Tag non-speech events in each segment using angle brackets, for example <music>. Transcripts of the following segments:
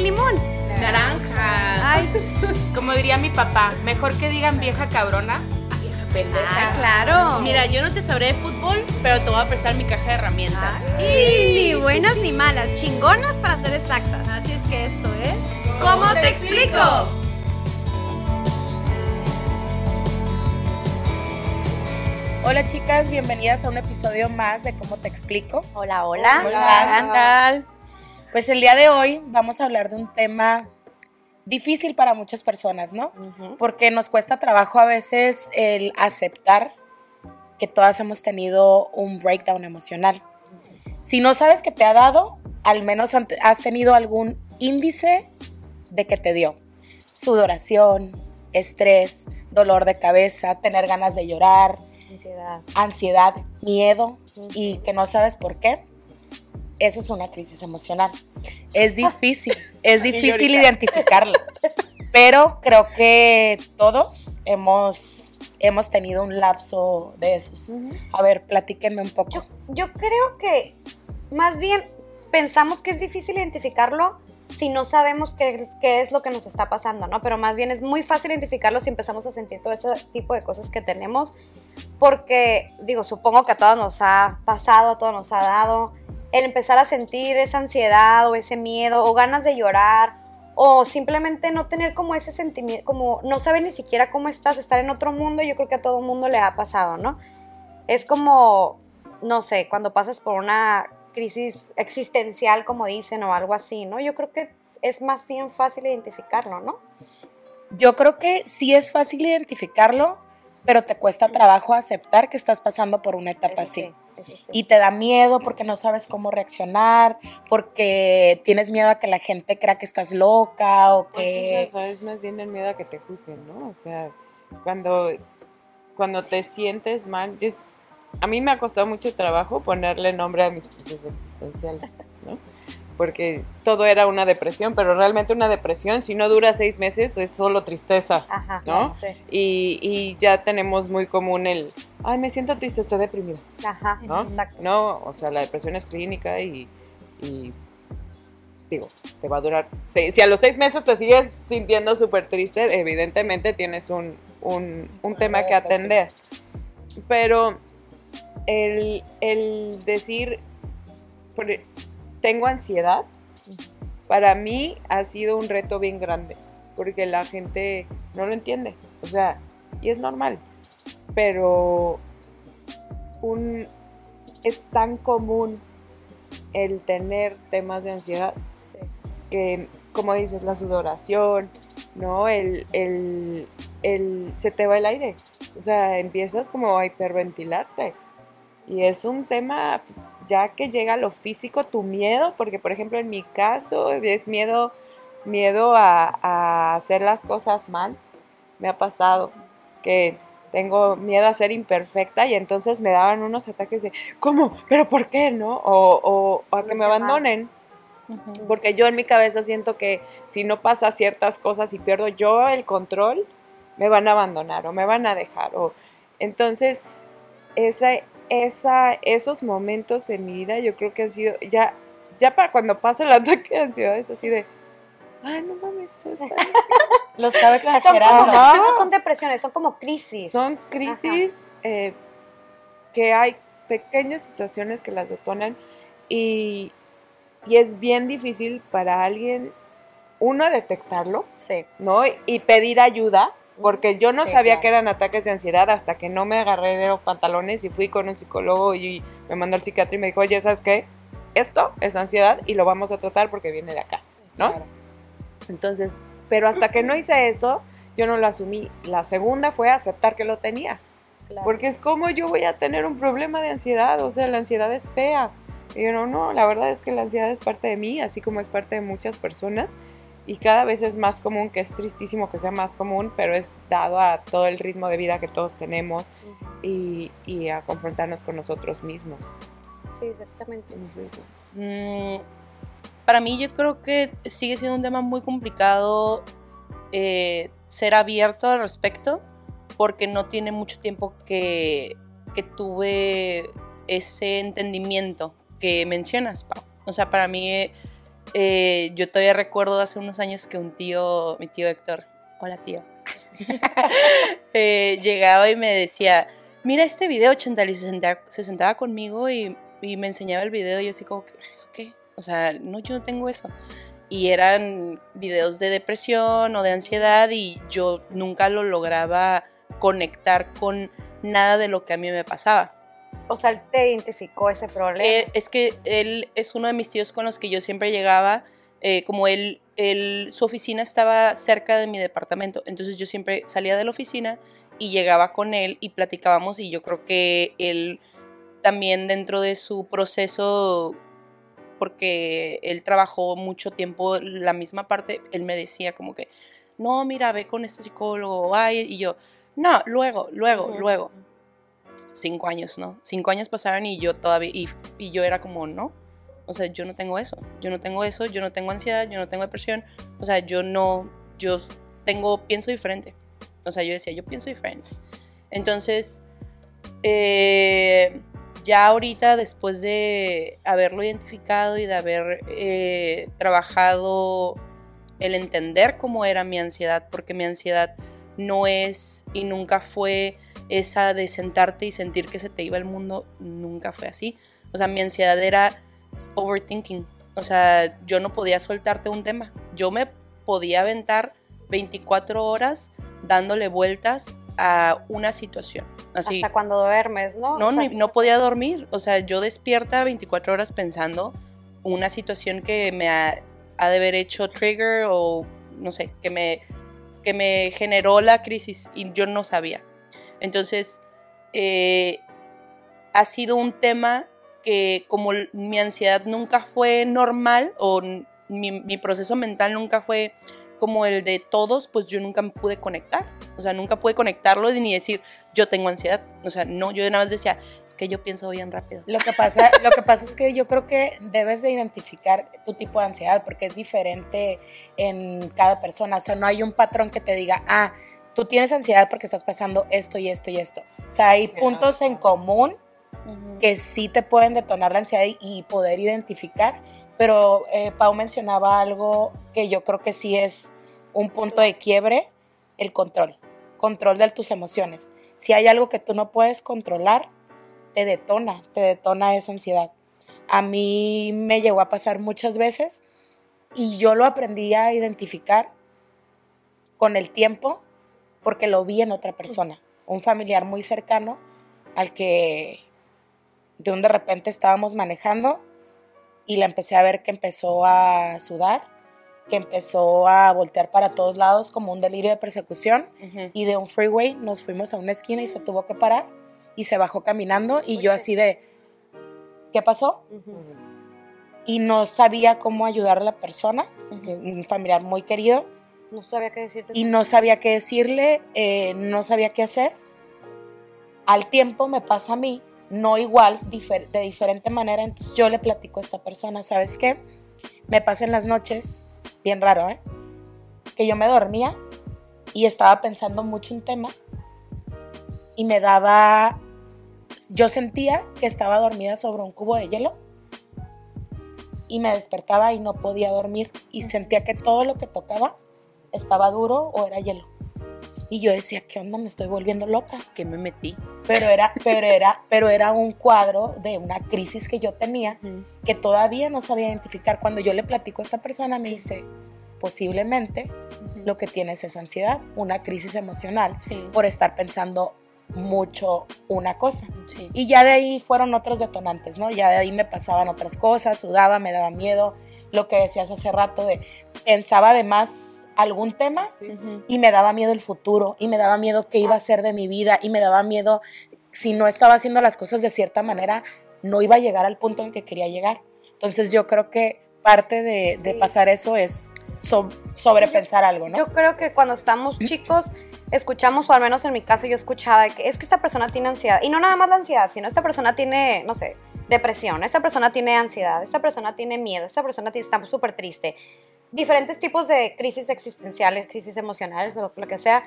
limón? Naranja. Ay, <laughs> Como diría mi papá, mejor que digan vieja cabrona a vieja pendeja. ay, claro. Mira, yo no te sabré de fútbol, pero te voy a prestar mi caja de herramientas. Y ni buenas ni malas, chingonas para ser exactas. Así es que esto es. ¿Cómo te explico? Hola chicas, bienvenidas a un episodio más de Cómo te explico. Hola, hola. ¿Cómo están? Pues el día de hoy vamos a hablar de un tema difícil para muchas personas, ¿no? Porque nos cuesta trabajo a veces el aceptar que todas hemos tenido un breakdown emocional. Si no sabes que te ha dado, al menos has tenido algún índice de que te dio. Sudoración, estrés, dolor de cabeza, tener ganas de llorar, Ansiedad. ansiedad, miedo y que no sabes por qué, eso es una crisis emocional. Es difícil, es <laughs> difícil identificarla, pero creo que todos hemos, hemos tenido un lapso de esos. A ver, platíquenme un poco. Yo creo que más bien pensamos que es difícil identificarlo si no sabemos qué es, qué es lo que nos está pasando, ¿no? Pero más bien es muy fácil identificarlo si empezamos a sentir todo ese tipo de cosas que tenemos, porque, digo, supongo que a todos nos ha pasado, a todos nos ha dado, el empezar a sentir esa ansiedad o ese miedo o ganas de llorar o simplemente no tener como ese sentimiento, como no saber ni siquiera cómo estás, estar en otro mundo, yo creo que a todo mundo le ha pasado, ¿no? Es como, no sé, cuando pasas por una crisis existencial, como dicen, o algo así, ¿no? Yo creo que es más bien fácil identificarlo, ¿no? Yo creo que sí es fácil identificarlo, pero te cuesta trabajo aceptar que estás pasando por una etapa Eso así. sí, sí. y te da miedo porque no sabes cómo reaccionar, porque tienes miedo a que la gente crea que estás loca o Pues que... es eso, es más bien el miedo a que te juzguen, ¿no? O sea, cuando, cuando te sientes mal, yo- a mí me ha costado mucho trabajo ponerle nombre a mis crisis existenciales, ¿no? Porque todo era una depresión, pero realmente una depresión, si no dura seis meses, es solo tristeza. Ajá, ¿no? sí. Y, y ya tenemos muy común el, ay, me siento triste, estoy deprimida, Ajá, ¿no? exacto. No, o sea, la depresión es clínica y, y, digo, te va a durar. Si, si a los seis meses te sigues sintiendo súper triste, evidentemente tienes un, un, un tema que atender. Pero el, el decir, tengo ansiedad, para mí ha sido un reto bien grande, porque la gente no lo entiende. O sea, y es normal, pero un, es tan común el tener temas de ansiedad que, como dices, la sudoración, ¿no? El, el, el- se te va el aire. O sea, empiezas como a hiperventilarte. Y es un tema ya que llega lo físico, tu miedo, porque por ejemplo en mi caso es miedo, miedo a, a hacer las cosas mal. Me ha pasado que tengo miedo a ser imperfecta y entonces me daban unos ataques de, ¿cómo? ¿Pero por qué? ¿No? O, o- o a que me abandonen. Porque yo en mi cabeza siento que si no pasa ciertas cosas y pierdo yo el control, me van a abandonar o me van a dejar. O... Entonces, esa, esa, esos momentos en mi vida yo creo que han sido, ya, ya para cuando pasa el ataque de ansiedad es así de, ay, no mames, todo está bien". <laughs> Lo estaba Son como, exagerando. no son depresiones, son como crisis. Son crisis eh, que hay pequeñas situaciones que las detonan y, y es bien difícil para alguien, uno, detectarlo, Sí. ¿no? Y pedir ayuda, porque yo no Sí, sabía claro. que eran ataques de ansiedad hasta que no me agarré de los pantalones y fui con un psicólogo y me mandó al psiquiatra y me dijo, oye, ¿sabes qué? Esto es ansiedad y lo vamos a tratar porque viene de acá, ¿no? Claro. Entonces, pero hasta que no hice esto, yo no lo asumí. La segunda fue aceptar que lo tenía. Claro. Porque es como yo voy a tener un problema de ansiedad, o sea, la ansiedad es fea. Y yo no, no, la verdad es que la ansiedad es parte de mí, así como es parte de muchas personas. Y cada vez es más común, que es tristísimo que sea más común, pero es dado a todo el ritmo de vida que todos tenemos y, y a confrontarnos con nosotros mismos. Sí, exactamente. Entonces, Mm, para mí yo creo que sigue siendo un tema muy complicado eh, ser abierto al respecto porque no tiene mucho tiempo que, que tuve ese entendimiento que mencionas, Pau. O sea, para mí eh, eh, yo todavía recuerdo hace unos años que un tío, mi tío Héctor, hola tío, <laughs> eh, llegaba y me decía, mira este video, Chantal, y se sentaba, se sentaba conmigo y, y me enseñaba el video y yo así como, ¿eso qué? O sea, no, yo no tengo eso. Y eran videos de depresión o de ansiedad y yo nunca lo lograba conectar con nada de lo que a mí me pasaba. O sea, él te identificó ese problema. Eh, es que él es uno de mis tíos con los que yo siempre llegaba, eh, como él, él, su oficina estaba cerca de mi departamento, entonces yo siempre salía de la oficina y llegaba con él y platicábamos y yo creo que él también dentro de su proceso, porque él trabajó mucho tiempo la misma parte, él me decía como que, no, mira, ve con este psicólogo, ay, y yo, no, luego, luego, luego cinco años, ¿no? Cinco años pasaron y yo todavía, y, y yo era como, no, o sea, yo no tengo eso, yo no tengo eso, yo no tengo ansiedad, yo no tengo depresión, o sea, yo no, yo tengo, pienso diferente, o sea, yo decía, yo pienso diferente. Entonces, eh, ya ahorita, después de haberlo identificado y de haber eh, trabajado el entender cómo era mi ansiedad, porque mi ansiedad no es y nunca fue esa de sentarte y sentir que se te iba el mundo, nunca fue así. O sea, mi ansiedad era overthinking. O sea, yo no podía soltarte un tema. Yo me podía aventar 24 horas dándole vueltas a una situación. Así. Hasta cuando duermes, ¿no? No, O sea, ni- no podía dormir. O sea, yo despierta 24 horas pensando una situación que me ha, ha de haber hecho trigger o no sé, que me, que me generó la crisis y yo no sabía. Entonces, eh, ha sido un tema que como mi ansiedad nunca fue normal o mi proceso mental nunca fue como el de todos, pues yo nunca me pude conectar. O sea, nunca pude conectarlo ni decir, yo tengo ansiedad. O sea, no, yo nada más decía, es que yo pienso bien rápido. Lo que pasa, lo que pasa es que yo creo que debes de identificar tu tipo de ansiedad porque es diferente en cada persona. O sea, no hay un patrón que te diga, ah, tú tienes ansiedad porque estás pasando esto y esto y esto. O sea, hay puntos en común que sí te pueden detonar la ansiedad y, y poder identificar. Pero eh, Pau mencionaba algo que yo creo que sí es un punto de quiebre, el control. Control de tus emociones. Si hay algo que tú no puedes controlar, te detona, te detona esa ansiedad. A mí me llegó a pasar muchas veces y yo lo aprendí a identificar con el tiempo porque lo vi en otra persona, un familiar muy cercano al que de un de repente estábamos manejando y la empecé a ver que empezó a sudar, que empezó a voltear para todos lados como un delirio de persecución y de un freeway nos fuimos a una esquina y se tuvo que parar y se bajó caminando y yo así de, ¿qué pasó? Y no sabía cómo ayudar a la persona, un familiar muy querido, No sabía qué decirte. y no sabía qué decirle, eh, no sabía qué hacer. Al tiempo me pasa a mí, no igual, difer- de diferente manera, entonces yo le platico a esta persona, ¿sabes qué? Me pasa en las noches, bien raro, ¿eh? Que yo me dormía y estaba pensando mucho un tema y me daba, yo sentía que estaba dormida sobre un cubo de hielo y me despertaba y no podía dormir y sentía que todo lo que tocaba estaba duro o era hielo. Y yo decía, ¿qué onda? Me estoy volviendo loca. Que me metí. Pero era, pero era, pero era un cuadro de una crisis que yo tenía que todavía no sabía identificar. Cuando yo le platico a esta persona, me dice, posiblemente lo que tienes es ansiedad, una crisis emocional, Sí. por estar pensando mucho una cosa. Sí. Y ya de ahí fueron otros detonantes, ¿no? Ya de ahí me pasaban otras cosas, sudaba, me daba miedo, lo que decías hace rato de pensaba de más algún tema Ujú. y me daba miedo el futuro y me daba miedo qué iba a ser de mi vida y me daba miedo si no estaba haciendo las cosas de cierta manera, no iba a llegar al punto en que quería llegar. Entonces yo creo que parte de, de Sí. pasar eso es so- sobrepensar algo, ¿no? Yo creo que cuando estamos <clears throat> chicos escuchamos, o al menos en mi caso yo escuchaba, que es que esta persona tiene ansiedad. Y no nada más la ansiedad, sino esta persona tiene, no sé, depresión, esta persona tiene ansiedad, esta persona tiene miedo, esta persona tiene- está súper triste. Diferentes tipos de crisis existenciales, crisis emocionales o lo que sea.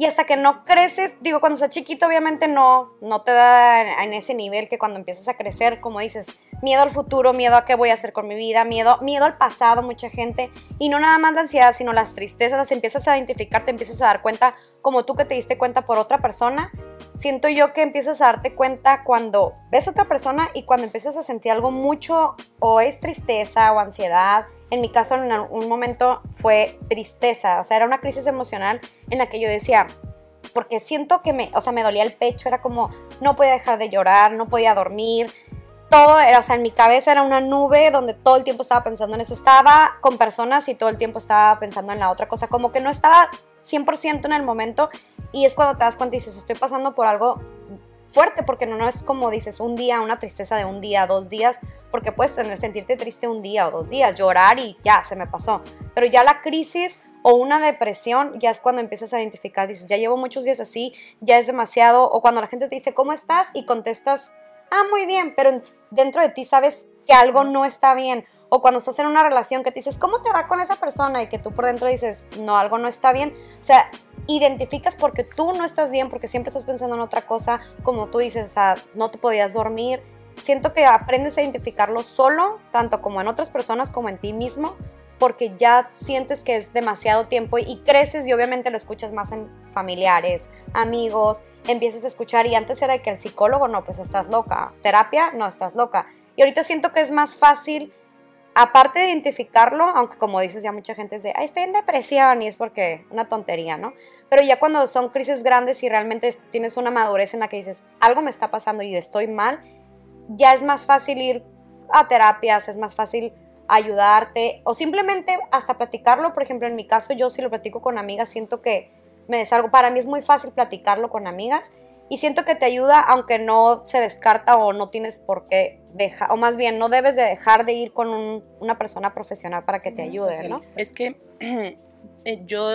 Y hasta que no creces, digo, cuando estás chiquito obviamente no, no te da en, ese nivel que cuando empiezas a crecer, como dices, miedo al futuro, miedo a qué voy a hacer con mi vida, miedo, miedo al pasado, mucha gente. Y no nada más la ansiedad, sino las tristezas, las empiezas a identificar, te empiezas a dar cuenta, como tú que te diste cuenta por otra persona. Siento yo que empiezas a darte cuenta cuando ves a otra persona y cuando empiezas a sentir algo mucho, o es tristeza o ansiedad. En mi caso, en un momento fue tristeza, o sea, era una crisis emocional en la que yo decía, porque siento que me, o sea, me dolía el pecho, era como, no podía dejar de llorar, no podía dormir, todo era, o sea, en mi cabeza era una nube donde todo el tiempo estaba pensando en eso. Estaba con personas y todo el tiempo estaba pensando en la otra cosa, como que no estaba 100% en el momento y es cuando te das cuenta y dices, estoy pasando por algo fuerte, porque no, no es como dices un día, una tristeza de un día, dos días, porque puedes tener, sentirte triste un día o dos días, llorar y ya, se me pasó. Pero ya la crisis o una depresión, ya es cuando empiezas a identificar, dices, ya llevo muchos días así, ya es demasiado, o cuando la gente te dice, ¿cómo estás? Y contestas, ah, muy bien, pero dentro de ti sabes que algo no está bien. O cuando estás en una relación que te dices, ¿cómo te va con esa persona? Y que tú por dentro dices, no, algo no está bien. O sea, identificas porque tú no estás bien, porque siempre estás pensando en otra cosa, como tú dices, o sea, no te podías dormir. Siento que aprendes a identificarlo solo, tanto como en otras personas como en ti mismo, porque ya sientes que es demasiado tiempo y creces y obviamente lo escuchas más en familiares, amigos, empiezas a escuchar y antes era que el psicólogo, no, pues estás loca, terapia, no, estás loca. Y ahorita siento que es más fácil, aparte de identificarlo, aunque como dices ya mucha gente es de, ay, estoy en depresión y es porque una tontería, ¿no? Pero ya cuando son crisis grandes y realmente tienes una madurez en la que dices, algo me está pasando y estoy mal, ya es más fácil ir a terapias, es más fácil ayudarte o simplemente hasta platicarlo. Por ejemplo, en mi caso, yo si lo platico con amigas, siento que me desalgo. Para mí es muy fácil platicarlo con amigas y siento que te ayuda aunque no se descarta o no tienes por qué dejar, o más bien no debes de dejar de ir con una persona profesional para que te ayude, ¿no? Es que <clears throat> eh, yo,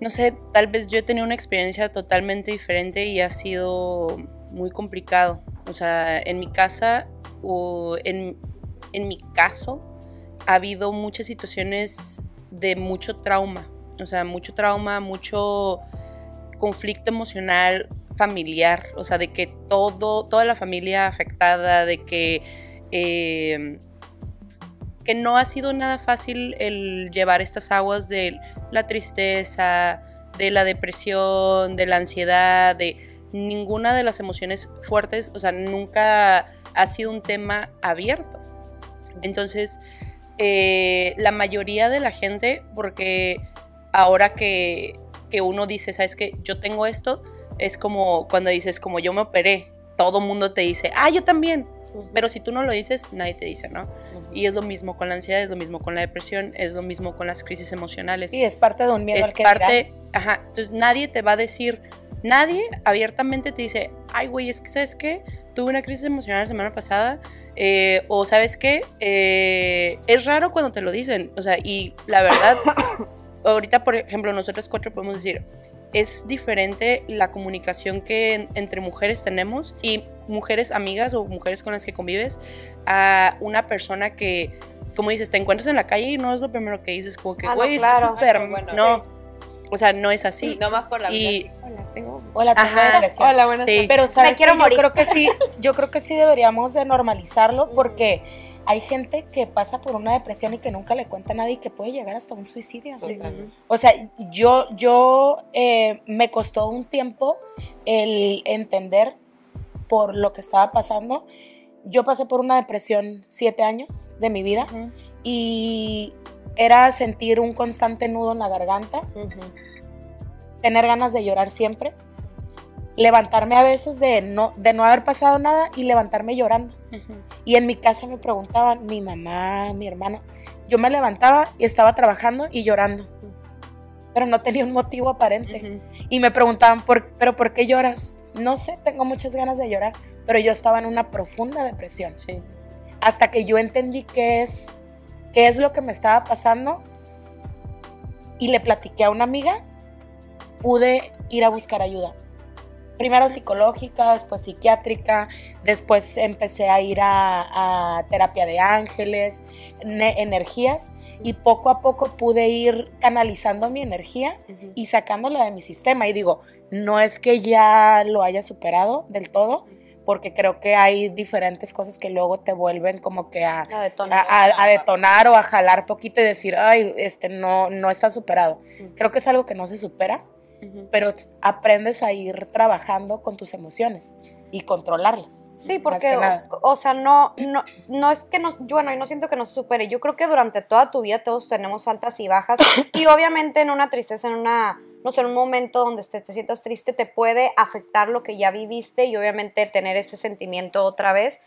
no sé, tal vez yo he tenido una experiencia totalmente diferente y ha sido muy complicado. O sea, en mi casa o en, en mi caso ha habido muchas situaciones de mucho trauma o sea, mucho trauma, mucho conflicto emocional familiar, o sea, de que todo, toda la familia afectada, de que, em, que no ha sido nada fácil el llevar estas aguas de la tristeza, de la depresión, de la ansiedad, de ninguna de las emociones fuertes, o sea, nunca ha sido un tema abierto. Entonces, eh, la mayoría de la gente, porque ahora que, uno dice, ¿sabes qué? Yo tengo esto, es como cuando dices, como yo me operé, todo mundo te dice, ah, yo también. Pero si tú no lo dices, nadie te dice, ¿no? Y es lo mismo con la ansiedad, es lo mismo con la depresión, es lo mismo con las crisis emocionales. Sí, es parte de un miedo es parte, ajá, entonces nadie te va a decir, nadie abiertamente te dice, ay, güey, es que, ¿sabes qué? Tuve una crisis emocional la semana pasada, eh, o ¿sabes qué? Eh, es raro cuando te lo dicen, o sea, y la verdad, ahorita, por ejemplo, nosotros cuatro podemos decir, es diferente la comunicación que entre mujeres tenemos y mujeres amigas o mujeres con las que convives a una persona que, como dices, te encuentras en la calle y no es lo primero que dices, como que, Ah, no, güey, claro. es súper, Ah, bueno, no, o sea, no es así. No más por la Y- vida. Hola, tengo. Hola, tengo Ajá. depresión. Hola, buenas Sí. Pero sabes Me quiero qué? morir. yo creo que sí, yo creo que sí deberíamos de normalizarlo porque hay gente que pasa por una depresión y que nunca le cuenta a nadie y que puede llegar hasta un suicidio. O sea, yo, yo eh, me costó un tiempo el entender por lo que estaba pasando. Yo pasé por una depresión siete años de mi vida y era sentir un constante nudo en la garganta, tener ganas de llorar siempre, levantarme a veces de no, de no haber pasado nada y levantarme llorando. Y en mi casa me preguntaban, mi mamá, mi hermano, yo me levantaba y estaba trabajando y llorando, pero no tenía un motivo aparente. Y me preguntaban, ¿por, ¿pero por qué lloras? No sé, tengo muchas ganas de llorar, pero yo estaba en una profunda depresión. Sí. Hasta que yo entendí qué es, qué es lo que me estaba pasando y le platiqué a una amiga, pude ir a buscar ayuda. Primero psicológica, después psiquiátrica, después empecé a ir a, a terapia de ángeles, ne- energías, y poco a poco pude ir canalizando mi energía y sacándola de mi sistema. Y digo, no es que ya lo haya superado del todo, porque creo que hay diferentes cosas que luego te vuelven como que a- a detonar o a jalar poquito y decir, ay, este no, no está superado. Creo que es algo que no se supera, pero t- aprendes a ir trabajando con tus emociones y controlarlas. Sí, porque, o, o sea, no, no, no es que nos, yo, bueno, y no siento que nos supere. Yo creo que durante toda tu vida todos tenemos altas y bajas. y <coughs> obviamente en una tristeza, en una, no sé, en un momento donde te, te sientas triste, te puede afectar lo que ya viviste y obviamente tener ese sentimiento otra vez.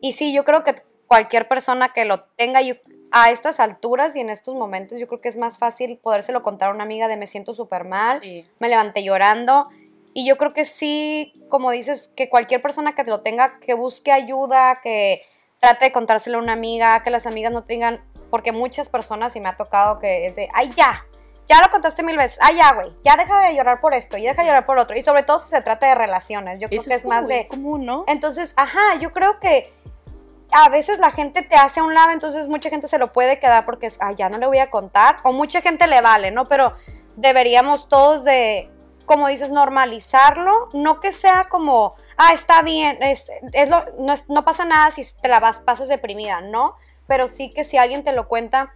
Y sí, yo creo que cualquier persona que lo tenga yo- a estas alturas y en estos momentos, yo creo que es más fácil podérselo contar a una amiga de me siento súper mal Sí. me levanté llorando. Y yo creo que sí, como dices, que cualquier persona que lo tenga, que busque ayuda, que trate de contárselo a una amiga, que las amigas no tengan, porque muchas personas, y me ha tocado que es de, ay, ya, ya lo contaste mil veces, ay, ya, güey, ya deja de llorar por esto, y deja de llorar por otro. Y sobre todo si se trata de relaciones, yo creo Eso que es más muy de, común, ¿no? entonces, ajá, yo creo que a veces la gente te hace a un lado, entonces mucha gente se lo puede quedar porque es, ah, ya no le voy a contar, o mucha gente le vale, ¿no? Pero deberíamos todos de, como dices, normalizarlo, no que sea como, ah, está bien, es, es lo- no, es- no pasa nada si te la vas, pasas deprimida, ¿no? Pero sí que si alguien te lo cuenta,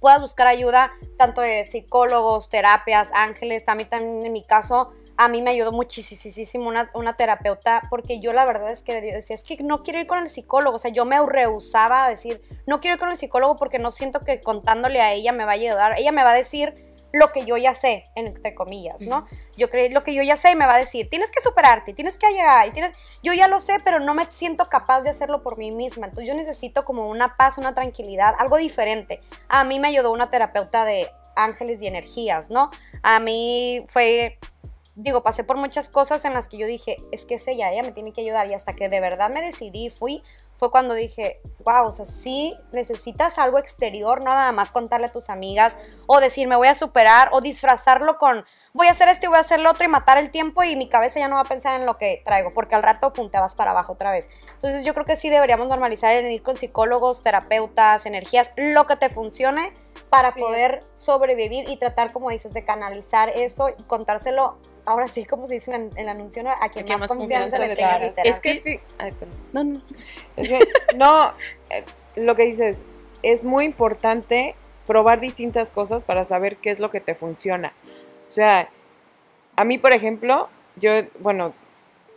puedas buscar ayuda, tanto de psicólogos, terapias, ángeles, también, también en mi caso, a mí me ayudó muchísimo una, una terapeuta, porque yo la verdad es que decía, es que no quiero ir con el psicólogo, o sea, yo me rehusaba a decir, no quiero ir con el psicólogo porque no siento que contándole a ella me va a ayudar, ella me va a decir lo que yo ya sé, entre comillas, ¿no? Yo creo lo que yo ya sé y me va a decir, tienes que superarte, tienes que llegar, tienes, yo ya lo sé, pero no me siento capaz de hacerlo por mí misma, entonces yo necesito como una paz, una tranquilidad, algo diferente. A mí me ayudó una terapeuta de ángeles y energías, ¿no? A mí fue digo, pasé por muchas cosas en las que yo dije, es que es ella, ella me tiene que ayudar. Y hasta que de verdad me decidí, fui, fue cuando dije, wow, o sea, sí necesitas algo exterior, no nada más contarle a tus amigas o decir, me voy a superar o disfrazarlo con, voy a hacer esto y voy a hacer lo otro y matar el tiempo y mi cabeza ya no va a pensar en lo que traigo, porque al rato, pum, te vas para abajo otra vez. Entonces yo creo que sí deberíamos normalizar el ir con psicólogos, terapeutas, energías, lo que te funcione para Sí. poder sobrevivir y tratar, como dices, de canalizar eso y contárselo, ahora sí, como se dice en, el anuncio, ¿no? a quien, A quien más, más confianza, le tenga. literal. Es que, ay, perdón. No, no. Es que, no, eh, lo que dices, es muy importante probar distintas cosas para saber qué es lo que te funciona. O sea, a mí, por ejemplo, yo, bueno,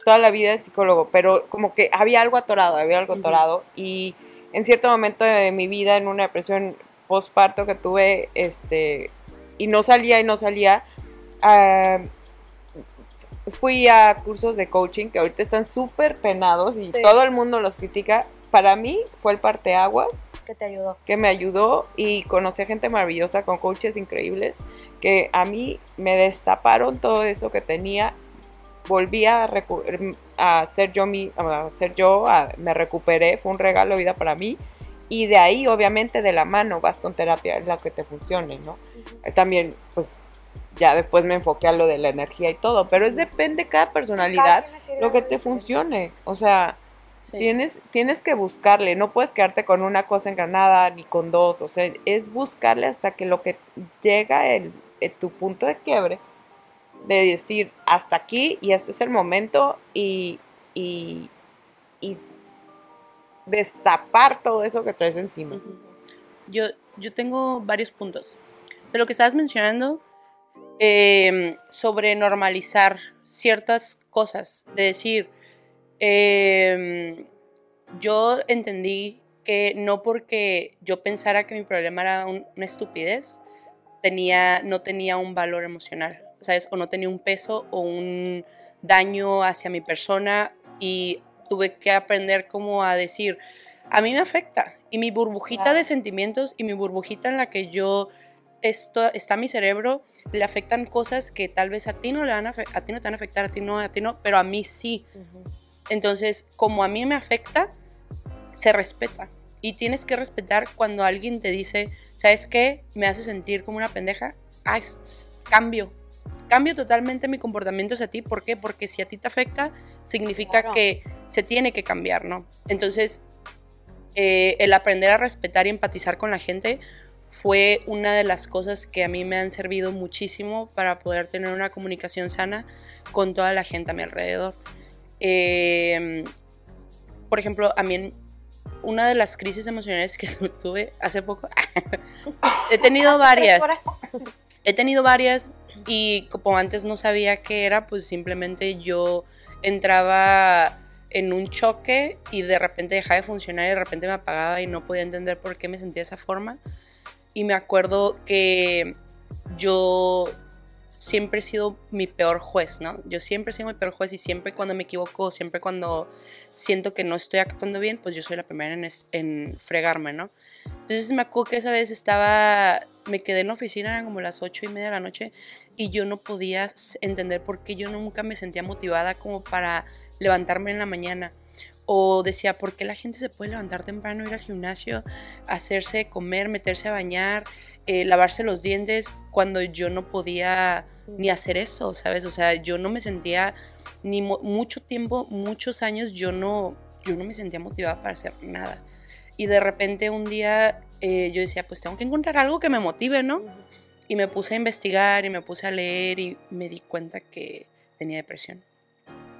toda la vida es psicólogo, pero como que había algo atorado, había algo atorado y en cierto momento de mi vida, en una depresión postparto que tuve, este, y no salía y no salía, ah, fui a cursos de coaching que ahorita están súper penados y Sí. todo el mundo los critica. Para mí fue el parteaguas que te ayudó. que me ayudó y conocí a gente maravillosa con coaches increíbles que a mí me destaparon todo eso que tenía. Volví a, ser yo, mi, a ser yo a- me recuperé, fue un regalo de vida para mí. Y de ahí, obviamente, de la mano vas con terapia, es la que te funcione, ¿no? También, pues, ya después me enfoqué a lo de la energía y todo, pero es depende de cada personalidad lo que te funcione. O sea, Sí. Tienes, tienes que buscarle, no puedes quedarte con una cosa engranada ni con dos, o sea, es buscarle hasta que lo que llega el, eh, tu punto de quiebre, de decir hasta aquí y este es el momento y, y, y destapar todo eso que traes encima. Yo, yo tengo varios puntos. De lo que estabas mencionando, eh, sobre normalizar ciertas cosas, de decir, eh, yo entendí que no porque yo pensara que mi problema era un- una estupidez, tenía, no tenía un valor emocional, ¿sabes? O no tenía un peso o un daño hacia mi persona y tuve que aprender como a decir, a mí me afecta y mi burbujita Claro. de sentimientos y mi burbujita en la que yo esto, está mi cerebro, le afectan cosas que tal vez a ti no le van a, a ti no te van a afectar, a ti no, a ti no, pero a mí sí. Entonces, como a mí me afecta, se respeta. Y tienes que respetar cuando alguien te dice, ¿sabes qué? Me hace sentir como una pendeja. Ah, cambio. cambio totalmente mi comportamiento hacia ti. ¿Por qué? Porque si a ti te afecta, significa Claro. que se tiene que cambiar, ¿no? Entonces, eh, el aprender a respetar y empatizar con la gente fue una de las cosas que a mí me han servido muchísimo para poder tener una comunicación sana con toda la gente a mi alrededor. Eh, por ejemplo, a mí en- una de las crisis emocionales que tu- <laughs> tuve hace poco, <laughs> he tenido Hace varias. He tenido varias y como antes no sabía qué era, pues simplemente yo entraba en un choque y de repente dejaba de funcionar y de repente me apagaba y no podía entender por qué me sentía de esa forma. Y me acuerdo que yo siempre he sido mi peor juez, ¿no? Yo siempre he sido mi peor juez y siempre cuando me equivoco, siempre cuando siento que no estoy actuando bien, pues yo soy la primera en, en fregarme, ¿no? Entonces me acuerdo que esa vez estaba, me quedé en la oficina, eran como las ocho y media de la noche, y yo no podía entender por qué yo nunca me sentía motivada como para levantarme en la mañana. O decía, ¿por qué la gente se puede levantar temprano, ir al gimnasio, hacerse comer, meterse a bañar, eh, lavarse los dientes, cuando yo no podía ni hacer eso, ¿sabes? O sea, yo no me sentía ni mo- mucho tiempo, muchos años, yo no, yo no me sentía motivada para hacer nada. Y de repente un día eh, yo decía, pues tengo que encontrar algo que me motive, ¿no? Y me puse a investigar y me puse a leer y me di cuenta que tenía depresión.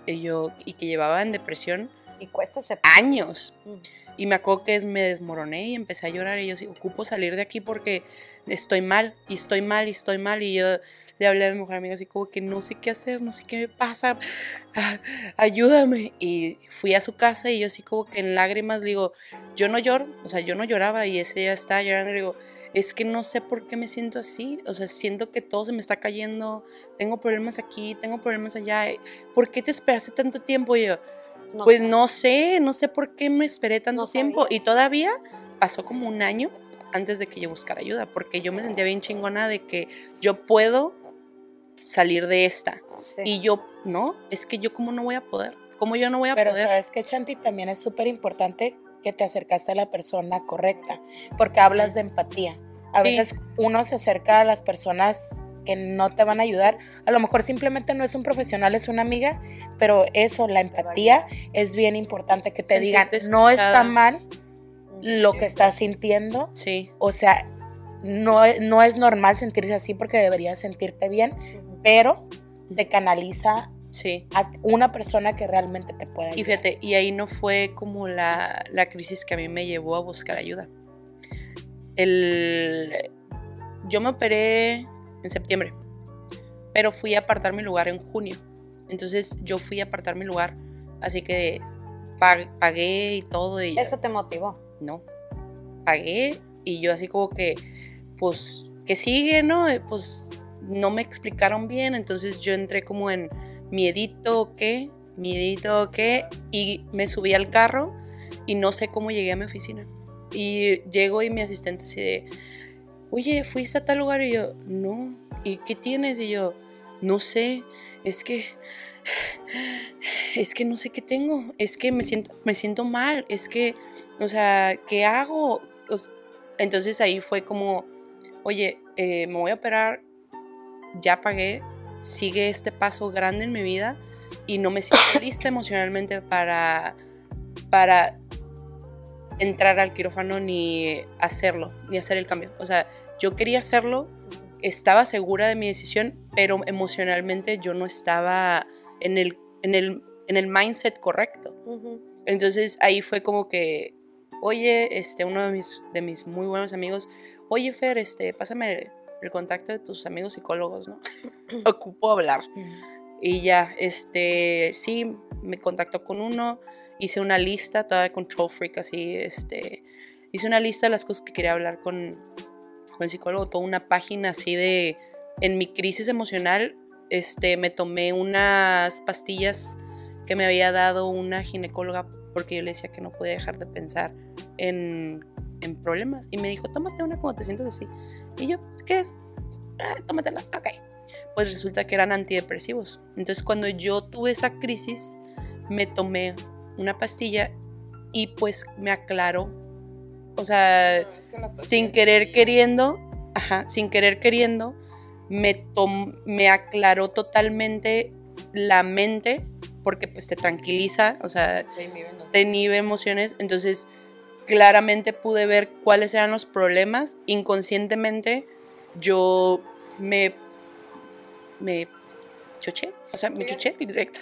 Y, yo, y que llevaba en depresión Y cuesta aceptar. años. Mm. Y me acuerdo que es- me desmoroné y empecé a llorar y yo sí, ocupo salir de aquí porque estoy mal y estoy mal y estoy mal y yo le hablé a mi mejor amiga así como que no sé qué hacer, no sé qué me pasa, ah, ayúdame. Y fui a su casa y yo así como que en lágrimas le digo, yo no lloro, o sea, yo no lloraba y ese ya estaba llorando y le digo, es que no sé por qué me siento así, o sea, siento que todo se me está cayendo, tengo problemas aquí, tengo problemas allá, ¿por qué te esperaste tanto tiempo? Y yo, No pues sé. no sé, no sé por qué me esperé tanto No tiempo. sabía. Y todavía pasó como un año antes de que yo buscara ayuda, porque yo me sentía bien chingona de que yo puedo salir de esta. Sí. Y yo, no, es que yo cómo no voy a poder, cómo yo no voy a Pero poder. sabes que Chanti también es súper importante que te acercaste a la persona correcta, porque hablas de empatía. A Sí. veces uno se acerca a las personas que no te van a ayudar. A lo mejor simplemente no es un profesional, es una amiga, pero eso, la empatía, es bien importante que te Sentirte digan, no está mal lo que estás sintiendo. Sí, O sea, no, no es normal sentirse así porque deberías sentirte bien, pero te canaliza sí. a una persona que realmente te pueda ayudar. Y fíjate, y ahí no fue como la, la crisis que a mí me llevó a buscar ayuda. El, yo me operé en septiembre, pero fui a apartar mi lugar en junio. Entonces yo fui a apartar mi lugar, así que pag- pagué y todo. Y Eso te motivó. no, pagué y yo así como que, pues, que sigue, no? Eh, Pues no me explicaron bien, entonces yo entré como en miedito, ¿qué? Miedito, ¿qué? Y me subí al carro y no sé cómo llegué a mi oficina. Y llego y mi asistente así de, oye, ¿fuiste a tal lugar? Y yo, no. ¿Y qué tienes? Y yo, no sé, es que es que no sé qué tengo, es que me siento, me siento mal, es que, o sea, ¿qué hago? O entonces ahí fue como, oye, eh, me voy a operar, ya pagué, sigue este paso grande en mi vida y no me siento <coughs> lista emocionalmente para, para entrar al quirófano ni hacerlo, ni hacer el cambio. O sea, yo quería hacerlo, estaba segura de mi decisión, pero emocionalmente yo no estaba en el, en el, en el mindset correcto. Entonces ahí fue como que, oye, este, uno de mis, de mis muy buenos amigos, oye Fer, este, pásame el, el contacto de tus amigos psicólogos, ¿no? <laughs> Ocupo hablar. Y ya, este, sí, me contactó con uno, hice una lista, toda de control freak, así, este, hice una lista de las cosas que quería hablar con, con el psicólogo, toda una página así de, en mi crisis emocional, este, me tomé unas pastillas que me había dado una ginecóloga porque yo le decía que no podía dejar de pensar en, en problemas. Y me dijo, tómate una como te sientes así. Y yo, ¿qué es? Ah, tómatela, ok. Pues resulta que eran antidepresivos. Entonces cuando yo tuve esa crisis, me tomé una pastilla y pues me aclaró. O sea, sin querer queriendo, ajá, sin querer queriendo, me, tom- me aclaró totalmente la mente, porque pues te tranquiliza, o sea, te inhibe emociones, entonces claramente pude ver cuáles eran los problemas. Inconscientemente yo me, me choché, o sea, me choché directo.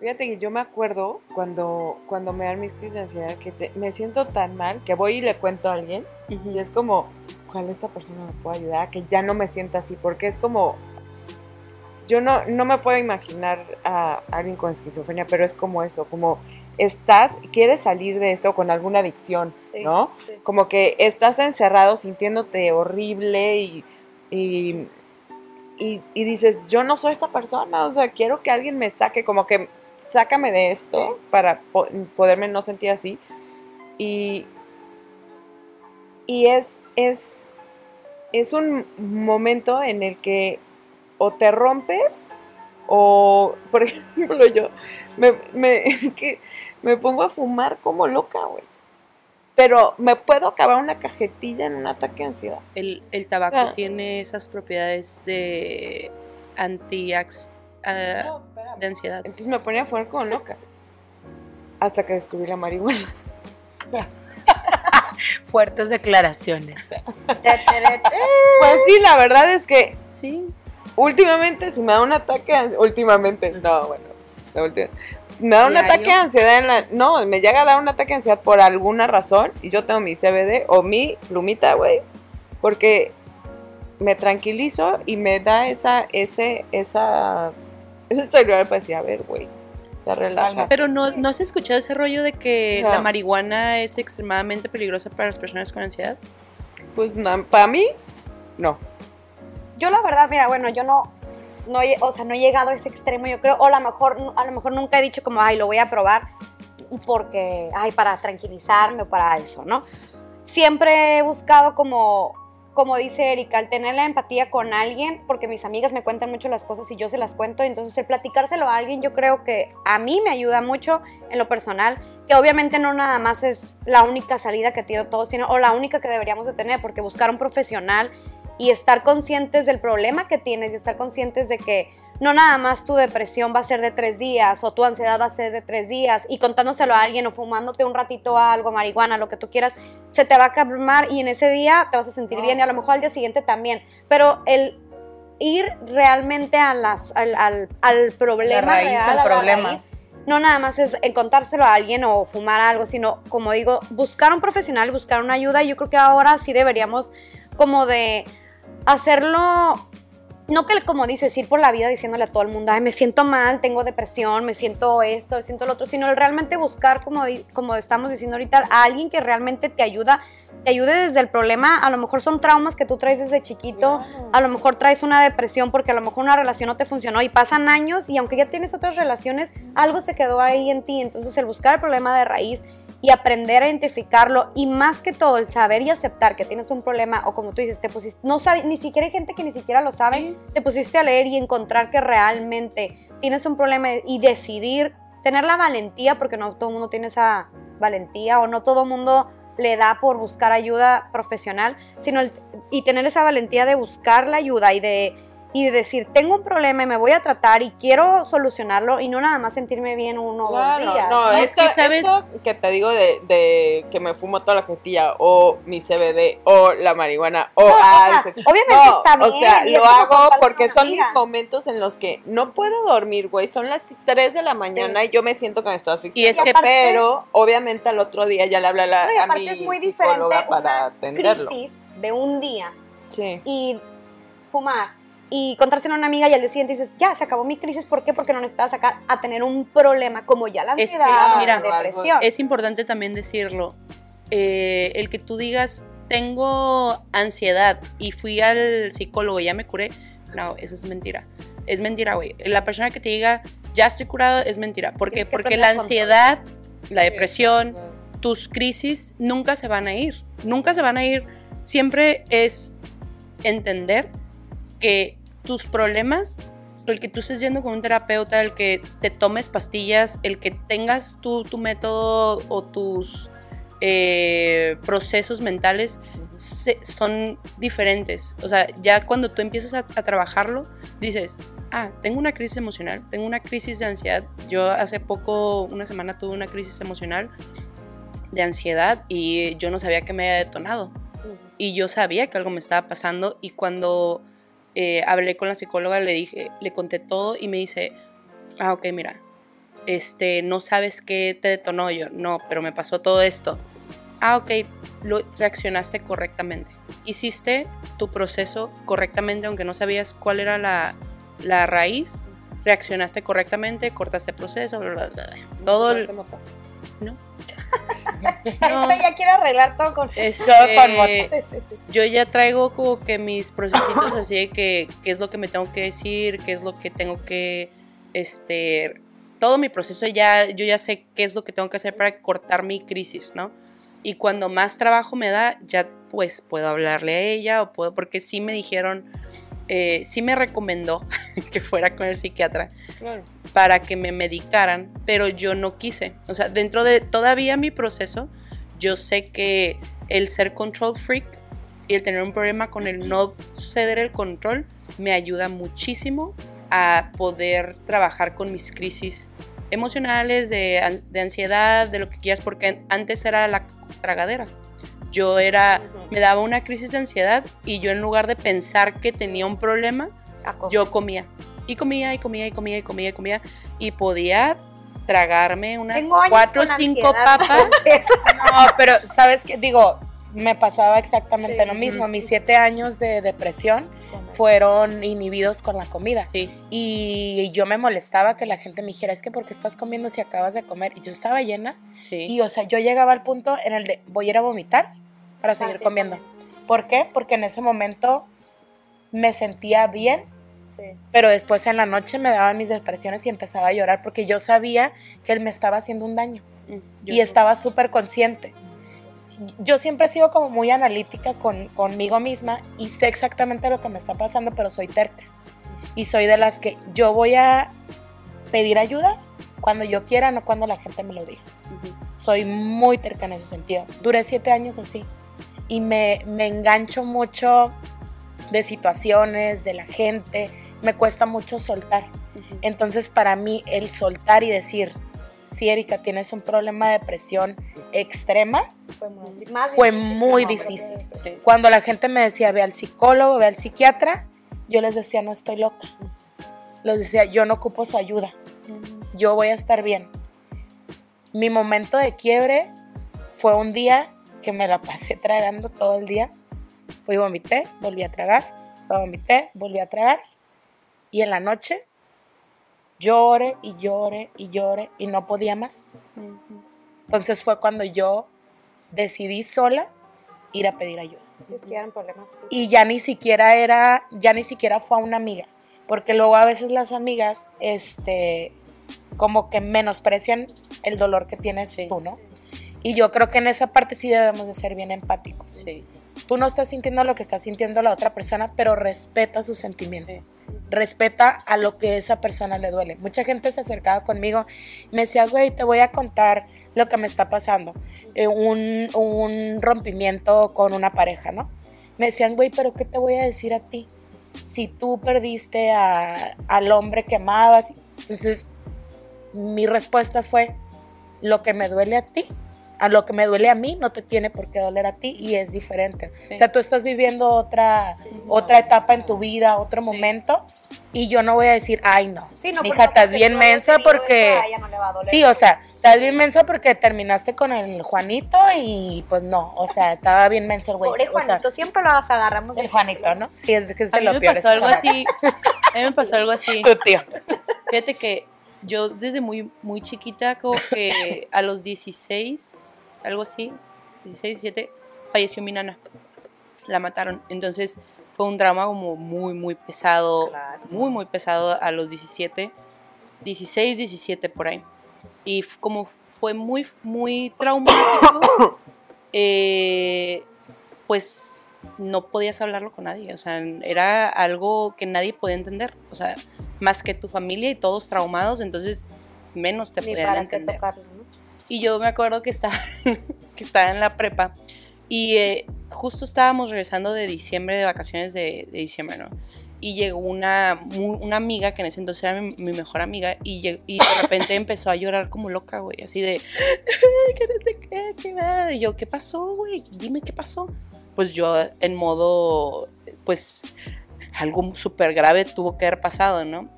Fíjate que yo me acuerdo cuando, cuando me dan mis crisis de ansiedad que te- me siento tan mal que voy y le cuento a alguien y es como, ojalá esta persona me pueda ayudar que ya no me sienta así, porque es como, yo no, no me puedo imaginar a alguien con esquizofrenia, pero es como eso, como estás, quieres salir de esto con alguna adicción, Sí, ¿no? sí. Como que estás encerrado sintiéndote horrible y, y, y- y dices, yo no soy esta persona, o sea, quiero que alguien me saque, como que sácame de esto para po- poderme no sentir así. Y, y es, es, es un momento en el que o te rompes o, por <laughs> ejemplo, yo me, me, <laughs> es que me pongo a fumar como loca, güey. Pero me puedo acabar una cajetilla en un ataque de ansiedad. El, el tabaco Ah. tiene esas propiedades de ah, de ansiedad. Entonces me ponía a fumar como loca. Hasta que descubrí la marihuana. <laughs> Fuertes declaraciones. Pues sí, la verdad es que Sí. últimamente si me da un ataque de ansiedad, últimamente, no, bueno, la última- me da un ¿Diario? ataque de ansiedad en la, no, me llega a dar un ataque de ansiedad por alguna razón y yo tengo mi CBD o mi plumita, güey, porque me tranquilizo y me da esa, ese, esa, ese celular para decir, a ver, güey. Pero no, ¿no has escuchado ese rollo de que No. la marihuana es extremadamente peligrosa para las personas con ansiedad? Pues na- para mí, no. Yo la verdad, mira, bueno, yo no, no, he- o sea, no he llegado a ese extremo, yo creo, o a lo mejor, a lo mejor nunca he dicho como, ay, lo voy a probar porque, ay, para tranquilizarme o para eso, ¿no? Siempre he buscado como, como dice Erika, el tener la empatía con alguien, porque mis amigas me cuentan mucho las cosas y yo se las cuento, entonces el platicárselo a alguien yo creo que a mí me ayuda mucho en lo personal, que obviamente no nada más es la única salida que todos tienen, o la única que deberíamos de tener, porque buscar un profesional y estar conscientes del problema que tienes y estar conscientes de que no nada más tu depresión va a ser de tres días o tu ansiedad va a ser de tres días y contándoselo a alguien o fumándote un ratito algo, marihuana, lo que tú quieras, se te va a calmar y en ese día te vas a sentir bien y a lo mejor al día siguiente también. Pero el ir realmente a las, al, al- al problema raíz, real, al la problema. raíz, no nada más es contárselo a alguien o fumar algo, sino, como digo, buscar un profesional, buscar una ayuda. Y yo creo que ahora sí deberíamos como de hacerlo, no que como dices, ir por la vida diciéndole a todo el mundo, ay, me siento mal, tengo depresión, me siento esto, siento lo otro, sino el realmente buscar, como, como estamos diciendo ahorita, a alguien que realmente te ayuda, te ayude desde el problema. A lo mejor son traumas que tú traes desde chiquito, a lo mejor traes una depresión porque a lo mejor una relación no te funcionó y pasan años y aunque ya tienes otras relaciones, algo se quedó ahí en ti. Entonces el buscar el problema de raíz y aprender a identificarlo y más que todo el saber y aceptar que tienes un problema o como tú dices, te pusiste, no sabe, ni siquiera hay gente que ni siquiera lo sabe, te pusiste a leer y encontrar que realmente tienes un problema y decidir, tener la valentía, porque no todo el mundo tiene esa valentía o no todo el mundo le da por buscar ayuda profesional, sino el- y tener esa valentía de buscar la ayuda y de, y de decir, tengo un problema y me voy a tratar y quiero solucionarlo y no nada más sentirme bien uno o Claro, dos días. no, es que, ¿sabes? que te digo de, de que me fumo toda la jetilla o mi CBD o la marihuana o No, o sea, el- obviamente no, está bien. O sea, lo hago porque son mis momentos en los que no puedo dormir, güey. Son las 3 de la mañana y yo me siento que me estoy asfixiando. Y es que- aparte- pero obviamente al otro día ya le hablé a, la, a aparte mi es muy psicóloga diferente para una atenderlo. crisis de un día Sí. y fumar y contárselo a una amiga y al día siguiente dices, ya, se acabó mi crisis, ¿por qué? Porque no necesitaba sacar a tener un problema como ya la Es que, ansiedad mira, la depresión. Es importante también decirlo. eh, el que tú digas, tengo ansiedad y fui al psicólogo, ya me curé. No, eso es mentira. Es mentira, güey. La persona que te diga, ya estoy curado, es mentira. ¿Por qué? Porque la ansiedad, la depresión, tus crisis nunca se van a ir. Nunca se van a ir. Siempre es entender que tus problemas, el que tú estés yendo con un terapeuta, el que te tomes pastillas, el que tengas tú tu método o tus eh, procesos mentales se- son diferentes. O sea, ya cuando tú empiezas a, a trabajarlo, dices, ah, tengo una crisis emocional, tengo una crisis de ansiedad. Yo hace poco, una semana, tuve una crisis emocional de ansiedad y yo no sabía que me había detonado. Y yo sabía que algo me estaba pasando y cuando eh, hablé con la psicóloga le dije, le conté todo y me dice, ah, ok, mira, este, no sabes qué te detonó yo, no, pero me pasó todo esto. Ah, ok, lo reaccionaste correctamente. Hiciste tu proceso correctamente, aunque no sabías cuál era la, la raíz. Reaccionaste correctamente, cortaste proceso, bla, bla, bla. todo el... No. <laughs> <laughs> No. Esta ya quiere arreglar todo con Este, con yo ya traigo como que mis procesitos así de que qué es lo que me tengo que decir, qué es lo que tengo que, este, todo mi proceso ya, yo ya sé qué es lo que tengo que hacer para cortar mi crisis, ¿no? Y cuando más trabajo me da, ya pues puedo hablarle a ella o puedo, porque sí me dijeron, eh, sí me recomendó <laughs> que fuera con el psiquiatra Claro. para que me medicaran, pero yo no quise. O sea, dentro de todavía mi proceso, yo sé que el ser control freak y el tener un problema con el no ceder el control me ayuda muchísimo a poder trabajar con mis crisis emocionales, de, de ansiedad, de lo que quieras, porque antes era la tragadera. Yo era, me daba una crisis de ansiedad y yo en lugar de pensar que tenía un problema, yo comía. Y comía, y comía, y comía, y comía, y comía. Y podía tragarme unas cuatro o cinco ansiedad. papas. <laughs> No, pero ¿sabes qué? Digo, me pasaba exactamente Sí. lo mismo. Mis siete años de depresión fueron inhibidos con la comida. Sí, Y yo me molestaba que la gente me dijera, es que ¿por qué estás comiendo si acabas de comer? Y yo estaba llena. sí. Y o sea, yo llegaba al punto en el de, voy a ir a vomitar para seguir Ah, sí, comiendo. también. ¿Por qué? Porque en ese momento me sentía bien, Sí. pero después en la noche me daban mis depresiones y empezaba a llorar porque yo sabía que él me estaba haciendo un daño Mm, y estaba súper consciente. Yo siempre he sido como muy analítica con, conmigo misma y sé exactamente lo que me está pasando, pero soy terca. Y soy de las que yo voy a pedir ayuda cuando yo quiera, no cuando la gente me lo diga. Soy muy terca en ese sentido. Duré siete años así y me, me engancho mucho de situaciones, de la gente. Me cuesta mucho soltar. Entonces, para mí, el soltar y decir, si Erika tienes un problema de depresión extrema, Fue muy, Fue difícil muy Sí. cuando la gente me decía, ve al psicólogo, ve al psiquiatra, yo les decía, no estoy loca. Les decía, yo no ocupo su ayuda, yo voy a estar bien. Mi momento de quiebre fue un día que me la pasé tragando todo el día. Fui vomité, volví a tragar, vomité, volví a tragar. Y en la noche lloré y lloré y lloré y no podía más. Entonces fue cuando yo decidí sola ir a pedir ayuda. Sí, es que eran problemas. Y ya ni siquiera era, ya ni siquiera fue a una amiga, porque luego a veces las amigas, este, como que menosprecian el dolor que tienes Sí. tú, ¿no? Y yo creo que en esa parte sí debemos de ser bien empáticos. Sí, Tú no estás sintiendo lo que está sintiendo la otra persona, pero respeta sus sentimientos. sí. Respeta a lo que esa persona le duele. Mucha gente se acercaba conmigo me decía, güey, te voy a contar lo que me está pasando. Eh, un, un rompimiento con una pareja, ¿no? Me decían, güey, pero ¿qué te voy a decir a ti? Si tú perdiste a- al hombre que amabas. Entonces, mi respuesta fue, lo que me duele a ti, a lo que me duele a mí, no te tiene por qué doler a ti y es diferente. Sí. O sea, tú estás viviendo otra, otra etapa en tu vida, otro Sí. momento, y yo no voy a decir, ay, no, Sí, no, mija, estás bien mensa porque... eso, a ella no le va a doler. Sí, o sea, estás bien mensa porque terminaste con el Juanito y pues no, o sea, estaba bien menso el güey. Pobre o sea, Juanito, siempre lo agarramos. de el Juanito, ¿no? Sí, es que es A de mí lo me peor. pasó algo así. A mí me pasó algo así. <laughs> Tu tío. Fíjate que yo desde muy, muy chiquita, como que <coughs> a los 16, algo así, 16, 17, falleció mi nana. La mataron. Entonces fue un drama como muy, muy pesado. Claro. Muy, muy pesado a los 17, 16, 17 por ahí. Y como fue muy, muy traumático, <coughs> eh, pues no podías hablarlo con nadie. O sea, era algo que nadie podía entender. O sea, más que tu familia y todos traumados, entonces menos te Ni podían para entender. tocarlo, ¿no? Y yo me acuerdo que estaba, <laughs> que estaba en la prepa y eh, justo estábamos regresando de diciembre, de vacaciones de, de diciembre, ¿no? Y llegó una, una amiga que en ese entonces era mi, mi mejor amiga y de repente <laughs> empezó a llorar como loca, güey, así de, que no sé qué, qué va. Y yo, ¿qué pasó, güey? Dime qué pasó. Pues yo en modo, pues algo súper grave tuvo que haber pasado, ¿no?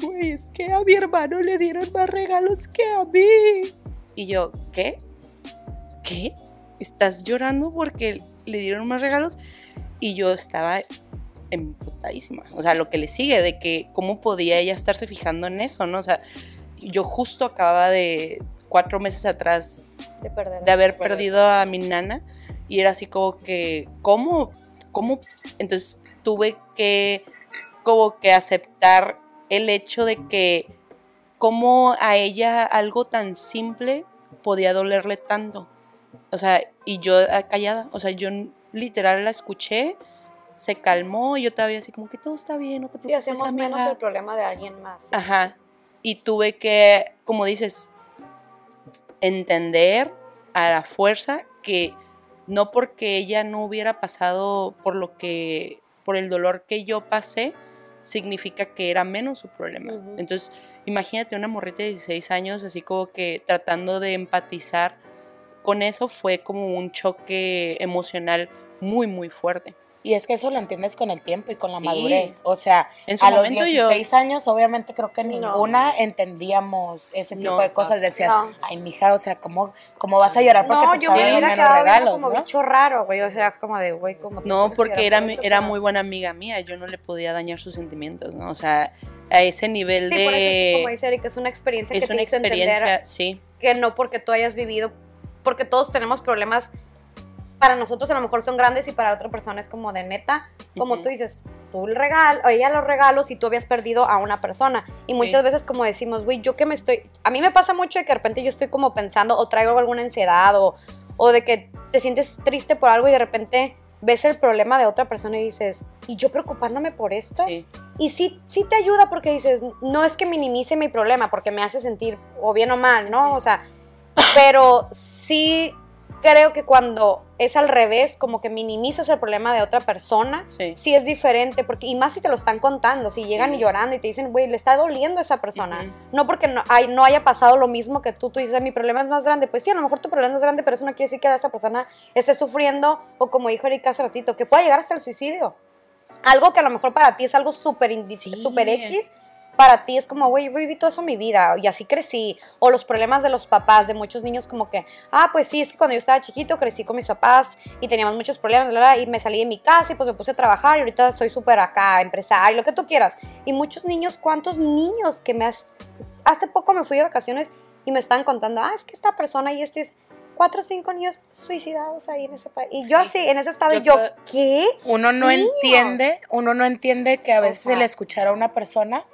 Güey, es que a mi hermano le dieron más regalos que a mí. Y yo, ¿qué? ¿Qué? ¿Estás llorando porque le dieron más regalos? Y yo estaba emputadísima. O sea, lo que le sigue, de que cómo podía ella estarse fijando en eso, ¿no? O sea, yo justo acababa de cuatro meses atrás De perder. de haber perdido a mi nana y era así como que, ¿cómo? ¿Cómo? Entonces tuve que como que aceptar el hecho de que cómo a ella algo tan simple podía dolerle tanto. O sea, y yo ah, callada, o sea, yo literal la escuché, se calmó y yo todavía así como que todo está bien, no te Sí, preocupes, hacemos menos amiga". el problema de alguien más. Ajá. Y tuve que, como dices, entender a la fuerza que no porque ella no hubiera pasado por lo que, por el dolor que yo pasé, significa que era menos su problema. Entonces, imagínate una morrita de 16 años, así como que tratando de empatizar con eso fue como un choque emocional muy, muy fuerte. Y es que eso lo entiendes con el tiempo y con la Sí. madurez. O sea, En su a los momento yo- 16 años, obviamente creo que No. ninguna entendíamos ese tipo No, de cosas. Decías, no. ay, mija, o sea, ¿cómo, cómo vas a llorar porque No, te yo me hubiera menos regalos, como ¿no? bicho raro, güey. O sea, como de, güey, como... No, porque era, mi- era muy buena amiga mía, yo no le podía dañar sus sentimientos, ¿no? O sea, a ese nivel Sí, por eso es como de... dice Erika, es una experiencia Es que una experiencia, entender sí. que no porque tú hayas vivido, porque todos tenemos problemas, para nosotros a lo mejor son grandes y para otra persona es como de neta, como tú dices, tú el regalo, ella los regalos y tú habías perdido a una persona. Y Sí. muchas veces como decimos, güey, yo que me estoy, a mí me pasa mucho de que de repente yo estoy como pensando o traigo alguna ansiedad o, o de que te sientes triste por algo y de repente ves el problema de otra persona y dices, ¿y yo preocupándome por esto? Sí, Y sí, sí te ayuda porque dices, no es que minimice mi problema, porque me hace sentir o bien o mal, ¿no? O sea, pero sí creo que cuando es al revés, como que minimizas el problema de otra persona, sí. sí es diferente, porque y más si te lo están contando, si llegan Sí. y llorando y te dicen, güey, le está doliendo a esa persona. No porque no, hay- no haya pasado lo mismo que tú, tú dices, mi problema es más grande. Pues sí, a lo mejor tu problema es grande, pero eso no quiere decir que esa persona esté sufriendo, o como dijo Erika hace ratito, que pueda llegar hasta el suicidio. Algo que a lo mejor para ti es algo súper Sí. súper X, para ti es como, güey, yo viví todo eso en mi vida y así crecí. O los problemas de los papás, de muchos niños como que, ah, pues sí, es que cuando yo estaba chiquito crecí con mis papás y teníamos muchos problemas, bla, bla, y me salí de mi casa y pues me puse a trabajar y ahorita estoy súper acá, empresario, lo que tú quieras. Y muchos niños, ¿cuántos niños que me has... Hace poco me fui de vacaciones y me estaban contando, ah, es que esta persona y este es cuatro o cinco niños suicidados ahí en ese país. Y yo Sí. así, en ese estado, Yo ¿qué? Uno no Niños. entiende, uno no entiende que a veces Ajá. el escuchar a una persona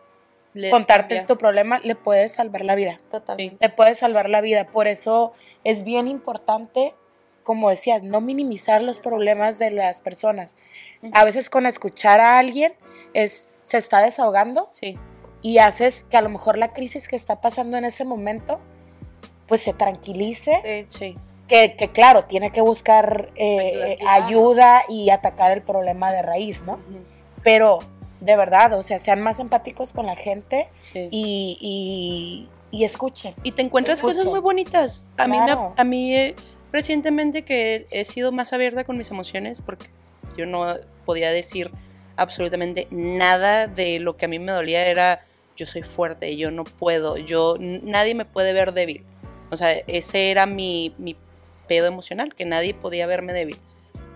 Le- contarte ya. tu problema le puede salvar la vida. Totalmente. Te puede salvar la vida. Por eso es bien importante, como decías, no minimizar los problemas de las personas. A veces con escuchar a alguien es se está desahogando Sí, y haces que a lo mejor la crisis que está pasando en ese momento pues se tranquilice, Sí. sí. que, que, claro, tiene que buscar eh, Ayuda. ayuda y atacar el problema de raíz, ¿no? Pero de verdad, o sea, sean más empáticos con la gente Sí. y, y, y escuchen. Y te encuentras Escucha. cosas muy bonitas. A mí, a mí eh, recientemente que he sido más abierta con mis emociones porque yo no podía decir absolutamente nada de lo que a mí me dolía era yo soy fuerte, yo no puedo, yo nadie me puede ver débil. O sea, ese era mi, mi pedo emocional, que nadie podía verme débil.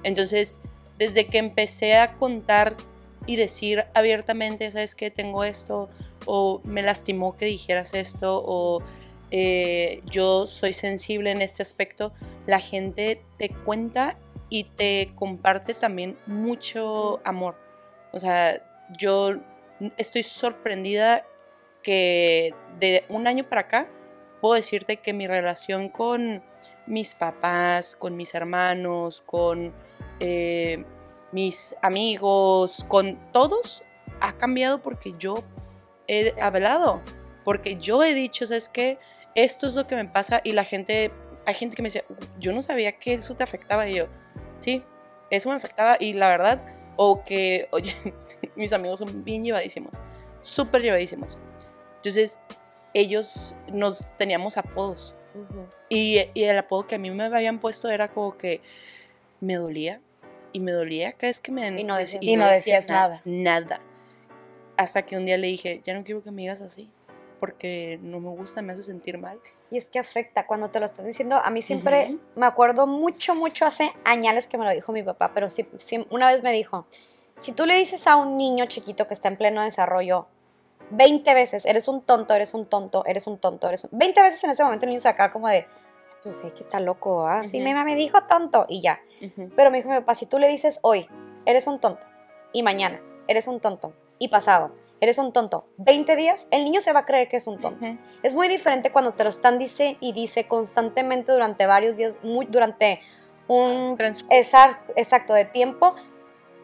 Entonces, desde que empecé a contar y decir abiertamente, ¿sabes qué? Tengo esto, o me lastimó que dijeras esto, o eh, yo soy sensible en este aspecto, la gente te cuenta y te comparte también mucho amor. O sea, yo estoy sorprendida que de un año para acá puedo decirte que mi relación con mis papás, con mis hermanos, con eh, mis amigos, con todos, ha cambiado porque yo he hablado, porque yo he dicho, ¿sabes qué? esto es lo que me pasa y la gente, hay gente que me dice, yo no sabía que eso te afectaba y yo, sí, eso me afectaba y la verdad, o que, oye, <laughs> mis amigos son bien llevadísimos, súper llevadísimos. Entonces, ellos nos teníamos apodos y, y el apodo que a mí me habían puesto era como que me dolía y me dolía cada vez que me... Y no decías- Y no decías nada. Nada. Hasta que un día le dije, ya no quiero que me digas así, porque no me gusta, me hace sentir mal. Y es que afecta cuando te lo están diciendo. A mí siempre me acuerdo mucho, mucho hace años que me lo dijo mi papá, pero sí, sí, una vez me dijo, si tú le dices a un niño chiquito que está en pleno desarrollo 20 veces, eres un tonto, eres un tonto, eres un tonto, eres un... 20 veces en ese momento el niño se va a quedar como de, pues sí, que está loco, ¿ah? Sí, mi mamá me dijo tonto y ya. Pero me dijo mi papá, si tú le dices hoy, eres un tonto, y mañana, eres un tonto, y pasado, eres un tonto, 20 días, el niño se va a creer que es un tonto. Es muy diferente cuando te lo están dice y dice constantemente durante varios días, muy, durante un exacto de tiempo,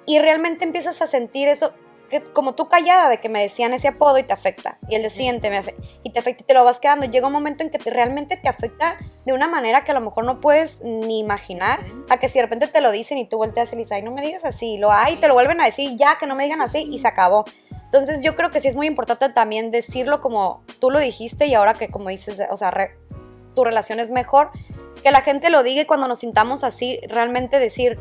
y realmente empiezas a sentir eso, que, como tú callada de que me decían ese apodo y te afecta, y el de siguiente me y te afecta y te lo vas quedando. Llega un momento en que te- realmente te afecta de una manera que a lo mejor no puedes ni imaginar, a que si de repente te lo dicen y tú volteas y le dices, ay, no me digas así, lo hay, te lo vuelven a decir, ya, que no me digan así, y se acabó. Entonces yo creo que sí es muy importante también decirlo como tú lo dijiste y ahora que como dices, o sea, re- tu relación es mejor, que la gente lo diga y cuando nos sintamos así, realmente decir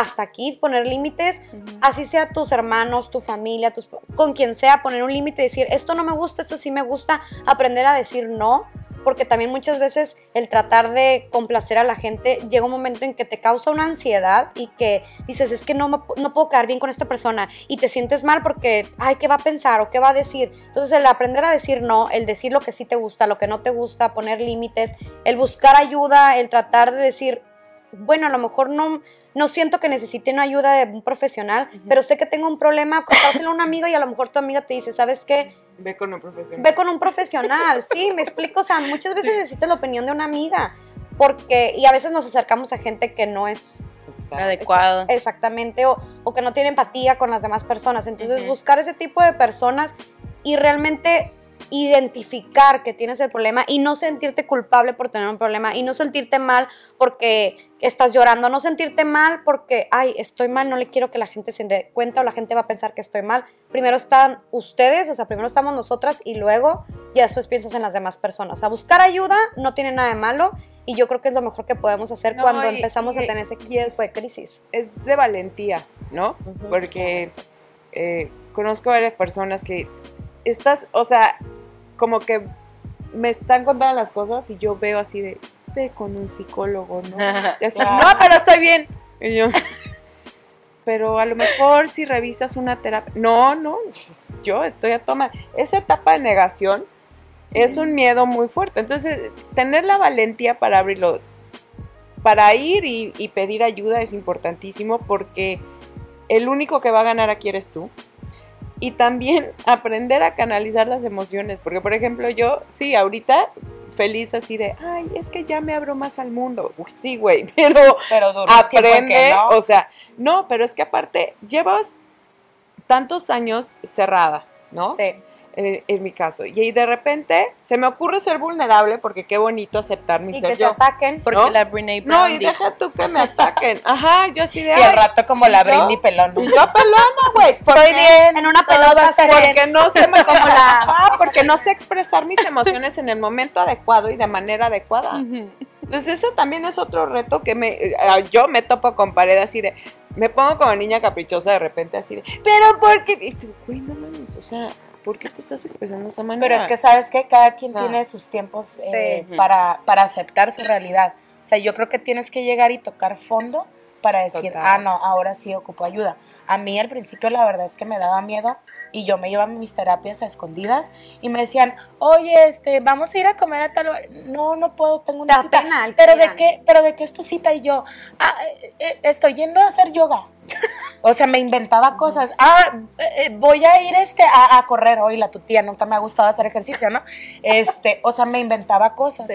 hasta aquí, poner límites, así sea tus hermanos, tu familia, tus, con quien sea, poner un límite y decir, esto no me gusta, esto sí me gusta, aprender a decir no, porque también muchas veces el tratar de complacer a la gente llega un momento en que te causa una ansiedad y que dices, es que no, me no puedo quedar bien con esta persona y te sientes mal porque, ay, ¿qué va a pensar o qué va a decir? Entonces el aprender a decir no, el decir lo que sí te gusta, lo que no te gusta, poner límites, el buscar ayuda, el tratar de decir, bueno, a lo mejor no, no siento que necesite una ayuda de un profesional, pero sé que tengo un problema, contárselo a una amiga y a lo mejor tu amiga te dice, ¿sabes qué? Ve con un profesional. Ve con un profesional, sí, me explico, o sea, muchas veces necesitas la opinión de una amiga, porque, y a veces nos acercamos a gente que no es Adecuado. exactamente, o, o que no tiene empatía con las demás personas, entonces buscar ese tipo de personas y realmente identificar que tienes el problema y no sentirte culpable por tener un problema y no sentirte mal porque estás llorando, no sentirte mal porque, ay, estoy mal, no le quiero que la gente se dé cuenta o la gente va a pensar que estoy mal. Primero están ustedes, o sea, primero estamos nosotras y luego ya después piensas en las demás personas. O sea, buscar ayuda no tiene nada de malo y yo creo que es lo mejor que podemos hacer No, cuando y- empezamos y- a tener ese y es- tipo de crisis. es de valentía, ¿no? Porque eh, conozco varias personas que estás, o sea, como que me están contando las cosas y yo veo así de, ve con un psicólogo, ¿no? <laughs> Y así, Claro. no, pero estoy bien. Y yo, <laughs> pero a lo mejor si revisas una terapia, no, no, pues, yo estoy a tomar. Esa etapa de negación es un miedo muy fuerte. Entonces, tener la valentía para abrirlo, para ir y, y pedir ayuda es importantísimo porque el único que va a ganar aquí eres tú. Y también <laughs> aprender a canalizar las emociones, porque por ejemplo yo, sí, ahorita feliz así de, ay, es que ya me abro más al mundo. Uy, sí, güey, <laughs> pero Pero aprende, no. o sea, no, pero es que aparte llevas tantos años cerrada, ¿no? Sí. En mi caso. Y de repente se me ocurre ser vulnerable porque qué bonito aceptar mi Y ser que te ataquen. Porque ¿no? la Brene Brown No, y dijo, deja tú que me ataquen. <laughs> Ajá, yo así de, Y al rato como la. Britney pelón. y yo pelona, güey. <laughs> Estoy porque- bien. En una pelota. Porque no sé me Como la- <laughs> porque no sé expresar mis emociones en el momento adecuado y de manera adecuada. Entonces eso también es otro reto que me eh, yo me topo con pared así de me pongo como niña caprichosa de repente así de pero por qué y tú, güey, no mames, o sea, ¿por qué te estás expresando esa manera? Pero es que, ¿sabes qué? Cada quien O sea, tiene sus tiempos eh, sí. para, para aceptar su realidad. O sea, yo creo que tienes que llegar y tocar fondo para decir, Total. ah, no, ahora sí ocupo ayuda. A mí al principio la verdad es que me daba miedo y yo me llevaba mis terapias a escondidas y me decían, oye, este, vamos a ir a comer a tal lugar. No, no puedo, tengo Te una cita. Pero de qué, pero de qué es tu cita y yo, ah, eh, eh, estoy yendo a hacer yoga. O sea, me inventaba cosas. Ah, eh, voy a ir este a, a correr. Hoy la tu tía nunca me ha gustado hacer ejercicio, ¿no? Este, o sea, me inventaba cosas.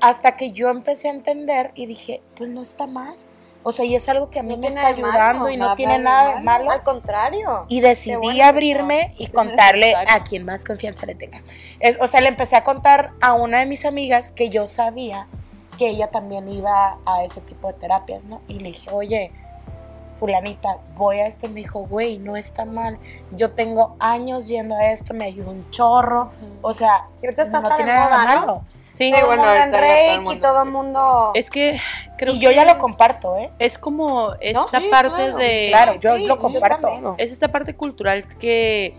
Hasta que yo empecé a entender y dije, pues no está mal. O sea, y es algo que a mí No me está malo, ayudando y no tiene nada de malo. malo. Al contrario. Y decidí abrirme y contarle <laughs> a quien más confianza le tenga. Es, o sea, le empecé a contar a una de mis amigas que yo sabía que ella también iba a ese tipo de terapias, ¿no? Y le dije, oye, fulanita, voy a esto. Y me dijo, güey, no está mal. Yo tengo años yendo a esto, me ayuda un chorro. O sea, Y ahorita está no tiene nada de moda, ¿no? Sí, Todo el bueno, mundo en todo el Reiki, mundo todo el en mundo... es que creo Y yo que ya lo comparto, ¿eh? Es como esta parte claro. de... Claro, yo sí, lo comparto. Es esta parte cultural que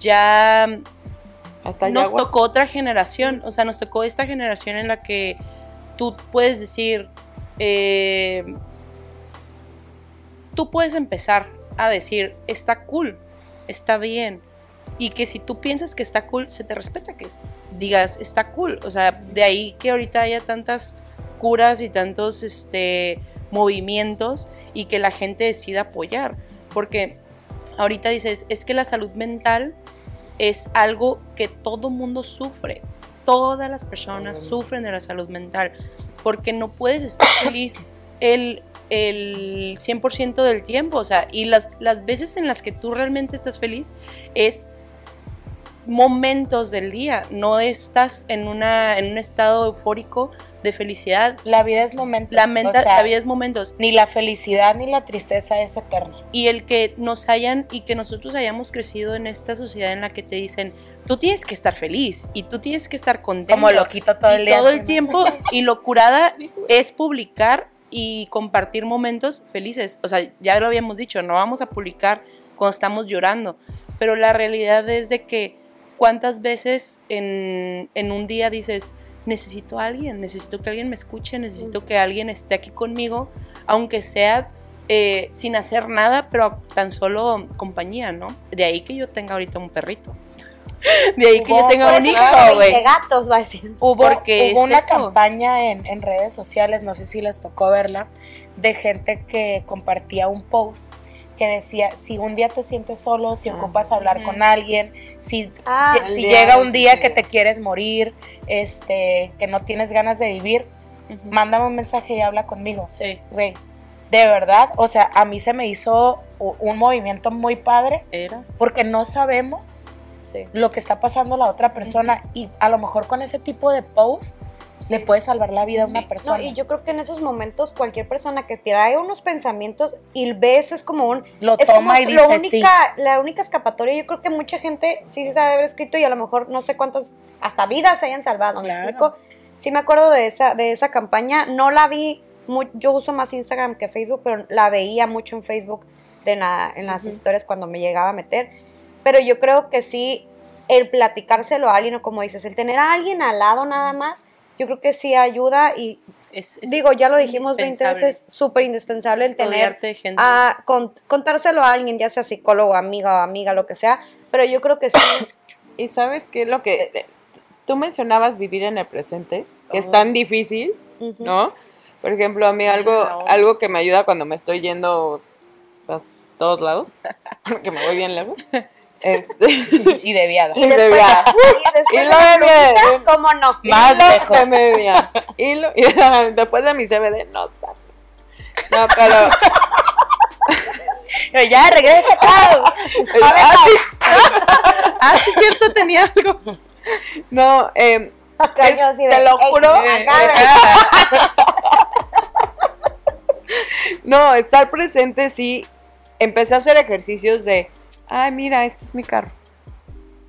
ya Hasta nos ayahuasca. tocó otra generación, o sea, nos tocó esta generación en la que tú puedes decir, eh, tú puedes empezar a decir, está cool, está bien, y que si tú piensas que está cool, se te respeta que digas, está cool, o sea, de ahí que ahorita haya tantas curas y tantos este, movimientos y que la gente decida apoyar, porque ahorita dices, es que la salud mental es algo que todo mundo sufre. Todas las personas sufren de la salud mental porque no puedes estar feliz el, el 100% del tiempo. O sea, y las, las veces en las que tú realmente estás feliz es momentos del día. No estás en, una, en un estado eufórico de felicidad. La vida es momentos. La, o menta- sea, la vida es momentos. Ni la felicidad ni la tristeza es eterna. y el que nos hayan y que nosotros hayamos crecido en esta sociedad en la que te dicen tú tienes que estar feliz y tú tienes que estar contento Como loquito todo y el día. todo el tiempo <laughs> y lo curada es publicar y compartir momentos felices o sea ya lo habíamos dicho no vamos a publicar cuando estamos llorando pero la realidad es de que cuántas veces en, en un día dices necesito a alguien necesito que alguien me escuche necesito que alguien esté aquí conmigo aunque sea eh, sin hacer nada, pero tan solo compañía, ¿no? De ahí que yo tenga ahorita un perrito. <laughs> De ahí que yo Hubo- tenga un hijo, güey. 20 gatos, va a decir. Hubo, Porque hubo es una eso. campaña en, en redes sociales, no sé si les tocó verla, de gente que compartía un post que decía, si un día te sientes solo, si ocupas hablar con alguien, si, Ah, si- llega un día que te quieres morir, este, que no tienes ganas de vivir, Ujú. mándame un mensaje y habla conmigo. Sí, Güey, de verdad, o sea, a mí se me hizo un movimiento muy padre era. porque no sabemos Sí. lo que está pasando la otra persona y a lo mejor con ese tipo de post le puede salvar la vida a una Sí. persona. No, y yo creo que en esos momentos cualquier persona que trae unos pensamientos y ve eso es como un... lo Es toma como y lo dice sí. la única escapatoria. Yo creo que mucha gente sí se sabe haber escrito y a lo mejor no sé cuántas, hasta vidas se hayan salvado. ¿me Claro. explico? Sí me acuerdo de esa, de esa campaña. No la vi, mu- yo uso más Instagram que Facebook, pero la veía mucho en Facebook de la- en las historias cuando me llegaba a meter. Pero yo creo que sí, el platicárselo a alguien, o como dices, el tener a alguien al lado nada más, yo creo que sí ayuda y Es, es digo, ya lo dijimos 20 indispensable veces, súper indispensable el tener rodearte de gente. a con- contárselo a alguien, ya sea psicólogo, amiga o amiga, lo que sea, pero yo creo que sí, <coughs> Y sabes qué lo que tú mencionabas vivir en el presente, que es Oh. tan difícil. ¿no? Por ejemplo, a mí algo No. algo que me ayuda cuando me estoy yendo a todos lados, <laughs> que me voy bien lejos. Este, <laughs> y de viada. y de después, viaje. y después Y de. Más lejos. de media. Y después de mi CBD, no tanto. No, pero Pero ya, regresa acá. ah, sí, ah, sí, cierto, tenía algo. no, eh, Acá Es- yo así de, te lo "Ey, juro". acá, <laughs> no, estar presente sí. Empecé a hacer ejercicios de, ay, mira, este es mi carro.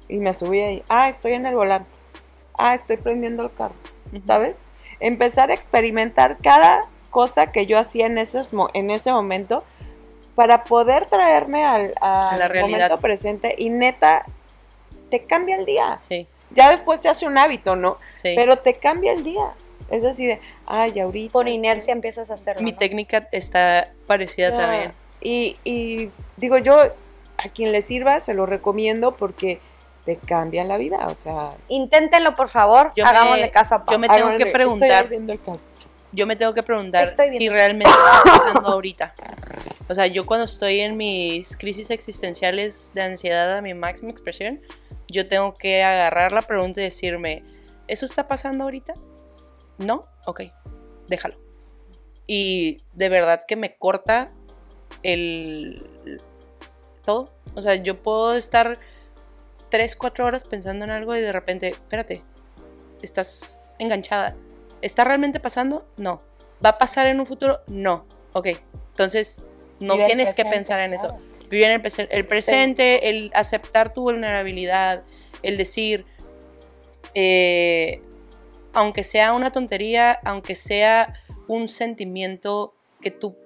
Y me subí ahí, ah, estoy en el volante. Ah, estoy prendiendo el carro. ¿sabes? Empezar a experimentar cada cosa que yo hacía en, esos, en ese momento para poder traerme al, al la momento presente y neta, te cambia el día. Sí, Ya después se hace un hábito, ¿no? sí. Pero te cambia el día. Es así de, ay, ahorita. por inercia empiezas a hacerlo. Mi ¿no? técnica está parecida también. Y, y digo yo, a quien le sirva, se lo recomiendo porque te cambia la vida. O sea, Inténtenlo, por favor, Yo me- hagámosle caso a Pau. yo me- tengo háganle- que preguntar. Yo me tengo que preguntar Estoy si realmente está pasando ahorita. O sea, yo cuando estoy en mis crisis existenciales de ansiedad a mi máxima expresión, yo tengo que agarrar la pregunta y decirme, ¿eso está pasando ahorita? ¿No? Ok, déjalo. y de verdad que me corta el todo. O sea, yo puedo estar tres, cuatro horas pensando en algo y de repente, espérate, estás enganchada. ¿Está realmente pasando? No. ¿Va a pasar en un futuro? No. Ok. Entonces, no Vive tienes que pensar en eso. claro. Vivir en el presente, el aceptar tu vulnerabilidad, el decir, eh, aunque sea una tontería, aunque sea un sentimiento que tú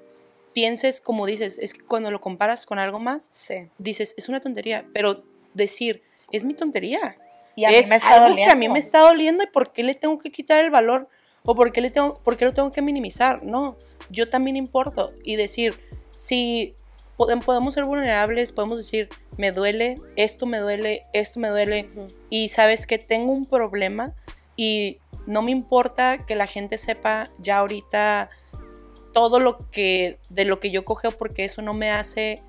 pienses, como dices, es que cuando lo comparas con algo más, Sí. dices, es una tontería, pero decir, es mi tontería. Y a mí es me está algo que a mí doliendo. me está doliendo y por qué le tengo que quitar el valor o por qué, le tengo, por qué lo tengo que minimizar. No, yo también importo y decir, si podem- podemos ser vulnerables, podemos decir, me duele, esto me duele, esto me duele y sabes que tengo un problema y no me importa que la gente sepa ya ahorita todo lo que de lo que yo cogeo porque eso no me hace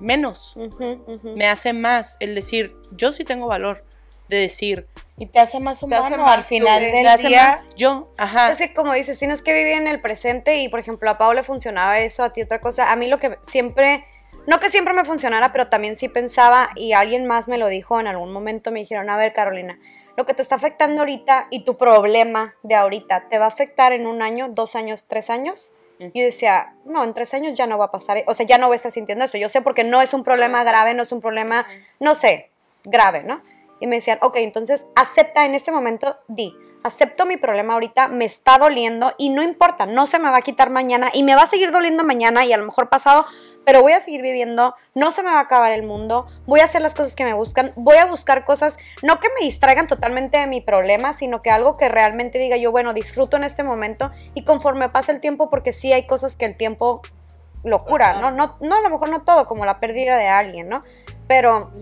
menos, Ujú, ujú. me hace más el decir, yo sí tengo valor de decir, Y te hace más hace humano más al final tú, del me hace día. más yo, ajá. Es que como dices, tienes que vivir en el presente y por ejemplo a Pau le funcionaba eso, a ti otra cosa. A mí lo que siempre, no que siempre me funcionara, pero también sí pensaba y alguien más me lo dijo en algún momento, me dijeron, a ver Carolina, lo que te está afectando ahorita y tu problema de ahorita, ¿te va a afectar en un año, dos años, tres años? Yo decía, no, en tres años ya no va a pasar, o sea, ya no voy a estar sintiendo eso. Yo sé porque no es un problema grave, no es un problema, no sé, grave, ¿no? Y me decían, ok, entonces acepta en este momento, di, acepto mi problema ahorita, me está doliendo y no importa, no se me va a quitar mañana y me va a seguir doliendo mañana y a lo mejor pasado, pero voy a seguir viviendo, no se me va a acabar el mundo, voy a hacer las cosas que me buscan, voy a buscar cosas, no que me distraigan totalmente de mi problema, sino que algo que realmente diga yo, bueno, disfruto en este momento y conforme pasa el tiempo, porque sí hay cosas que el tiempo lo cura, ¿no? No, no, a lo mejor no todo, como la pérdida de alguien, ¿no? Pero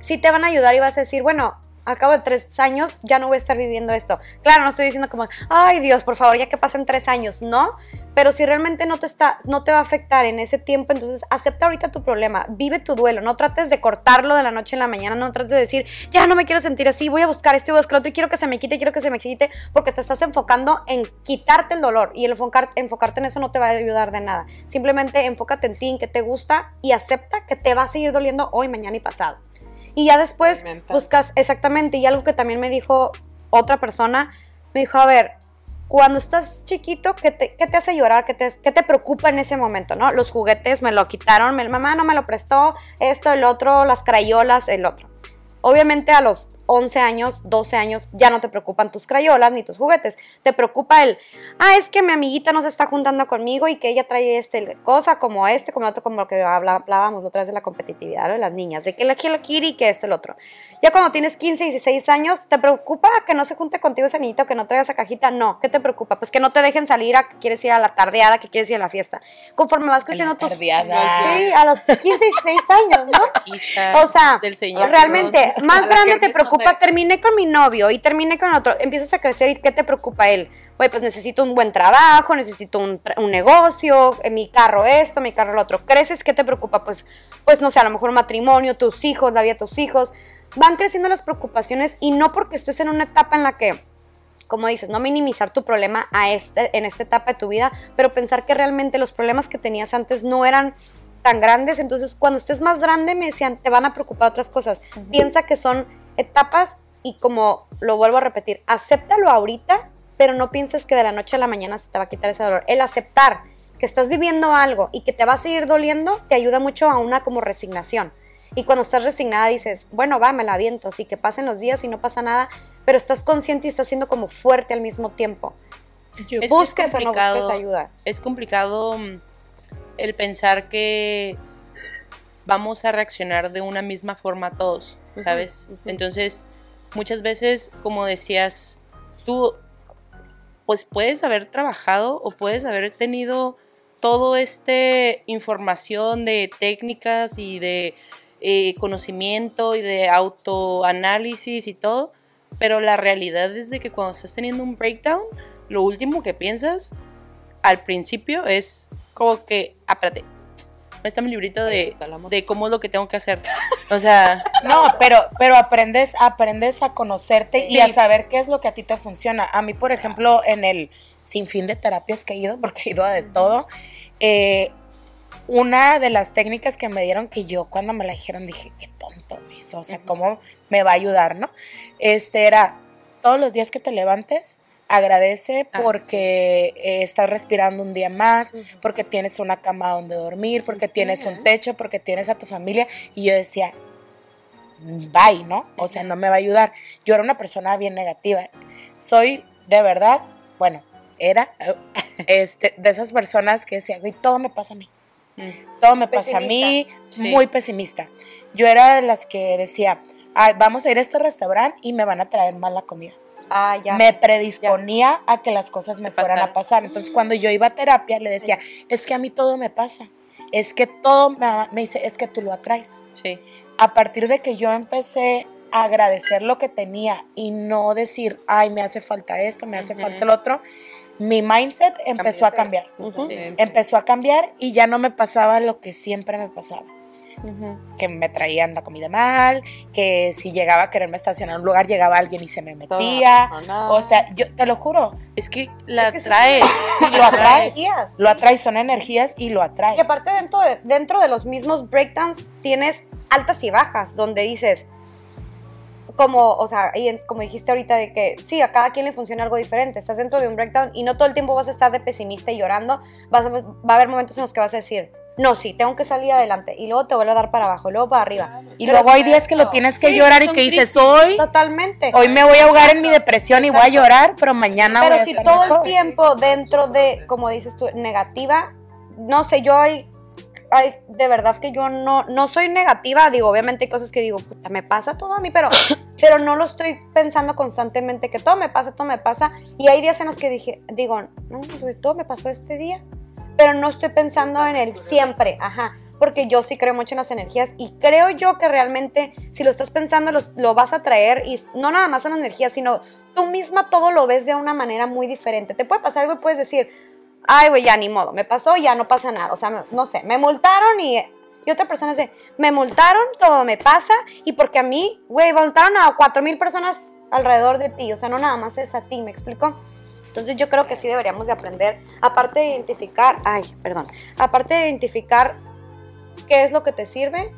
sí te van a ayudar y vas a decir, bueno, al cabo de tres años ya no voy a estar viviendo esto. Claro, no estoy diciendo como, ay Dios, por favor, ya que pasen tres años, no. Pero si realmente no te está, no te va a afectar en ese tiempo, entonces acepta ahorita tu problema, vive tu duelo, no trates de cortarlo de la noche en la mañana, no trates de decir, ya no me quiero sentir así, voy a buscar esto voy a y quiero que se me quite, quiero que se me quite, porque te estás enfocando en quitarte el dolor y enfocar, enfocarte en eso no te va a ayudar de nada. Simplemente enfócate en ti, en qué te gusta y acepta que te va a seguir doliendo hoy, mañana y pasado. Y ya después Mental. buscas exactamente, y algo que también me dijo otra persona, me dijo, a ver, cuando estás chiquito, ¿qué te, qué te hace llorar? ¿Qué te, qué te preocupa en ese momento? ¿no? Los juguetes me lo quitaron, mi mamá no me lo prestó, esto, el otro, las crayolas, el otro. Obviamente a los 11 años, 12 años, ya no te preocupan tus crayolas ni tus juguetes. Te preocupa el, ah, es que mi amiguita no se está juntando conmigo y que ella trae este cosa como este, como otro, como lo que hablábamos la otra vez de la competitividad de las niñas, de que la quiero y que este, el otro. Ya cuando tienes 15, 16 años, ¿te preocupa que no se junte contigo ese niñito, que no traiga esa cajita? No, ¿qué te preocupa? Pues que no te dejen salir a que quieres ir a la tardeada, que quieres ir a la fiesta. Conforme vas creciendo tus... tardeada. Sí, a los 15, 16 años, ¿no? <laughs> O sea, del Señor. realmente, más grande te kermés preocupa, terminé con mi novio y terminé con otro, empiezas a crecer y ¿qué te preocupa él? Oye, pues necesito un buen trabajo, necesito un negocio, eh, mi carro esto, mi carro lo otro. ¿Creces? ¿Qué te preocupa? Pues, pues no sé, a lo mejor matrimonio, tus hijos, la vida de tus hijos. Van creciendo las preocupaciones y no porque estés en una etapa en la que como dices, no minimizar tu problema a este, en esta etapa de tu vida, pero pensar que realmente los problemas que tenías antes no eran tan grandes, entonces cuando estés más grande me decían, te van a preocupar otras cosas. Piensa que son etapas y como lo vuelvo a repetir, acéptalo ahorita, pero no pienses que de la noche a la mañana se te va a quitar ese dolor. El aceptar que estás viviendo algo y que te va a seguir doliendo, te ayuda mucho a una como resignación. Y cuando estás resignada dices, bueno, va, me la aviento, sí, que pasen los días y no pasa nada, pero estás consciente y estás siendo como fuerte al mismo tiempo. Es que es busques o no complicado. busques ayuda. es complicado mm, el pensar que vamos a reaccionar de una misma forma todos, ¿sabes? Entonces, muchas veces, como decías, tú pues puedes haber trabajado o puedes haber tenido todo este información de técnicas y de eh, conocimiento y de autoanálisis y todo, pero la realidad es de que cuando estás teniendo un breakdown, lo último que piensas al principio es como que, ah, está mi librito de, de cómo es lo que tengo que hacer. <laughs> O sea, No, pero, pero aprendes, aprendes a conocerte Sí. y a saber qué es lo que a ti te funciona. A mí, por ejemplo, en el sinfín de terapias que he ido, porque he ido a de todo, eh, una de las técnicas que me dieron que yo cuando me la dijeron dije, qué tonto eso, o sea, ¿cómo me va a ayudar, no? Este era, todos los días que te levantes, agradece Ah, porque eh, estás respirando un día más, porque tienes una cama donde dormir, porque tienes un techo, porque tienes a tu familia. Y yo decía, bye, ¿no? O sea, no me va a ayudar. Yo era una persona bien negativa. Soy, de verdad, bueno, era <laughs> este, de esas personas que decían, güey, todo me pasa a mí. mm, Todo me pasa a mí, Sí. muy pesimista. Yo era de las que decía, "Ay, vamos a ir a este restaurante y me van a traer mal la comida Ah, ya. me predisponía a que las cosas me fueran a pasar. Entonces, cuando yo iba a terapia, le decía, es que a mí todo me pasa. Es que todo me, me dice, es que tú lo atraes. sí. A partir de que yo empecé a agradecer lo que tenía y no decir, ay, me hace falta esto, me hace falta el otro, mi mindset empezó a cambiar. Empezó a cambiar y ya no me pasaba lo que siempre me pasaba Que me traían la comida mal, que si llegaba a quererme estacionar en un lugar, llegaba alguien y se me metía. O sea, yo te lo juro, Es que la Es que sí. lo atraes. Energías, Lo atraes, son energías y lo atraes. Y aparte dentro de, dentro de los mismos breakdowns tienes altas y bajas, donde dices, como, o sea, y como dijiste ahorita, de que sí, a cada quien le funciona algo diferente. Estás dentro de un breakdown y no todo el tiempo vas a estar de pesimista y llorando. Vas a- va a haber momentos en los que vas a decir, no, sí, tengo que salir adelante. Y luego te vuelve a dar para abajo, y luego para arriba. y luego hay días que lo tienes que Sí, llorar y que dices, crisis. hoy, Totalmente. hoy me voy a ahogar en mi depresión y voy a llorar, pero mañana voy Pero a si estar todo el mejor. tiempo dentro de, como dices tú, negativa, no sé, yo hay, hay- de verdad que yo no, no soy negativa, digo, obviamente hay cosas que digo, puta, me pasa todo a mí, pero, <coughs> pero no lo estoy pensando constantemente que todo me pasa, todo me pasa, y hay días en los que dije, digo, no, todo me pasó este día, pero no estoy pensando en el siempre, ajá, porque yo sí creo mucho en las energías y creo yo que realmente si lo estás pensando los- lo vas a traer y no nada más en las energías, sino tú misma todo lo ves de una manera muy diferente. Te puede pasar algo y puedes decir, ay, güey, ya ni modo, me pasó, ya no pasa nada. O sea, no sé, me multaron y, y otra persona dice, me multaron, todo me pasa y porque a mí, güey, multaron a cuatro mil personas alrededor de ti. O sea, no nada más es a ti, ¿me explico? Entonces yo creo que sí deberíamos de aprender, aparte de identificar, ay, perdón, aparte de identificar qué es lo que te sirve,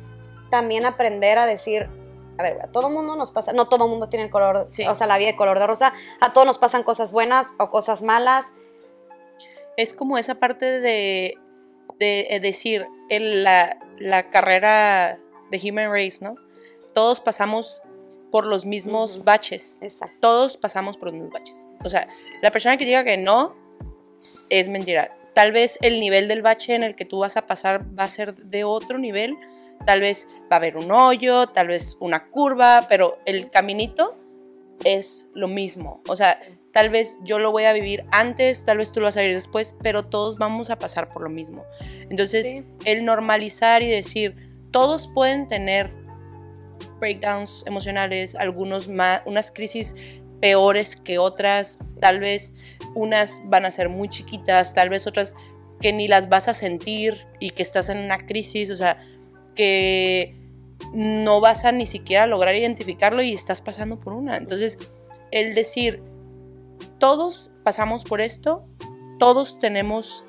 también aprender a decir, a ver, a todo mundo nos pasa, no todo mundo tiene el color, Sí. o sea, la vida de color de rosa, a todos nos pasan cosas buenas o cosas malas. es como esa parte de, de eh, decir, el- la, la carrera de Human Race, ¿no? Todos pasamos por los mismos baches. Exacto. Todos pasamos por los mismos baches. O sea, la persona que diga que no es mentira. Tal vez el nivel del bache en el que tú vas a pasar va a ser de otro nivel. Tal vez va a haber un hoyo, tal vez una curva, pero el caminito es lo mismo. O sea, tal vez yo lo voy a vivir antes, tal vez tú lo vas a vivir después, pero todos vamos a pasar por lo mismo. Entonces, Sí. el normalizar y decir, todos pueden tener breakdowns emocionales, algunos más, unas crisis peores que otras, tal vez unas van a ser muy chiquitas, tal vez otras que ni las vas a sentir y que estás en una crisis, o sea, que no vas a ni siquiera lograr identificarlo y estás pasando por una. Entonces, el decir, todos pasamos por esto, todos tenemos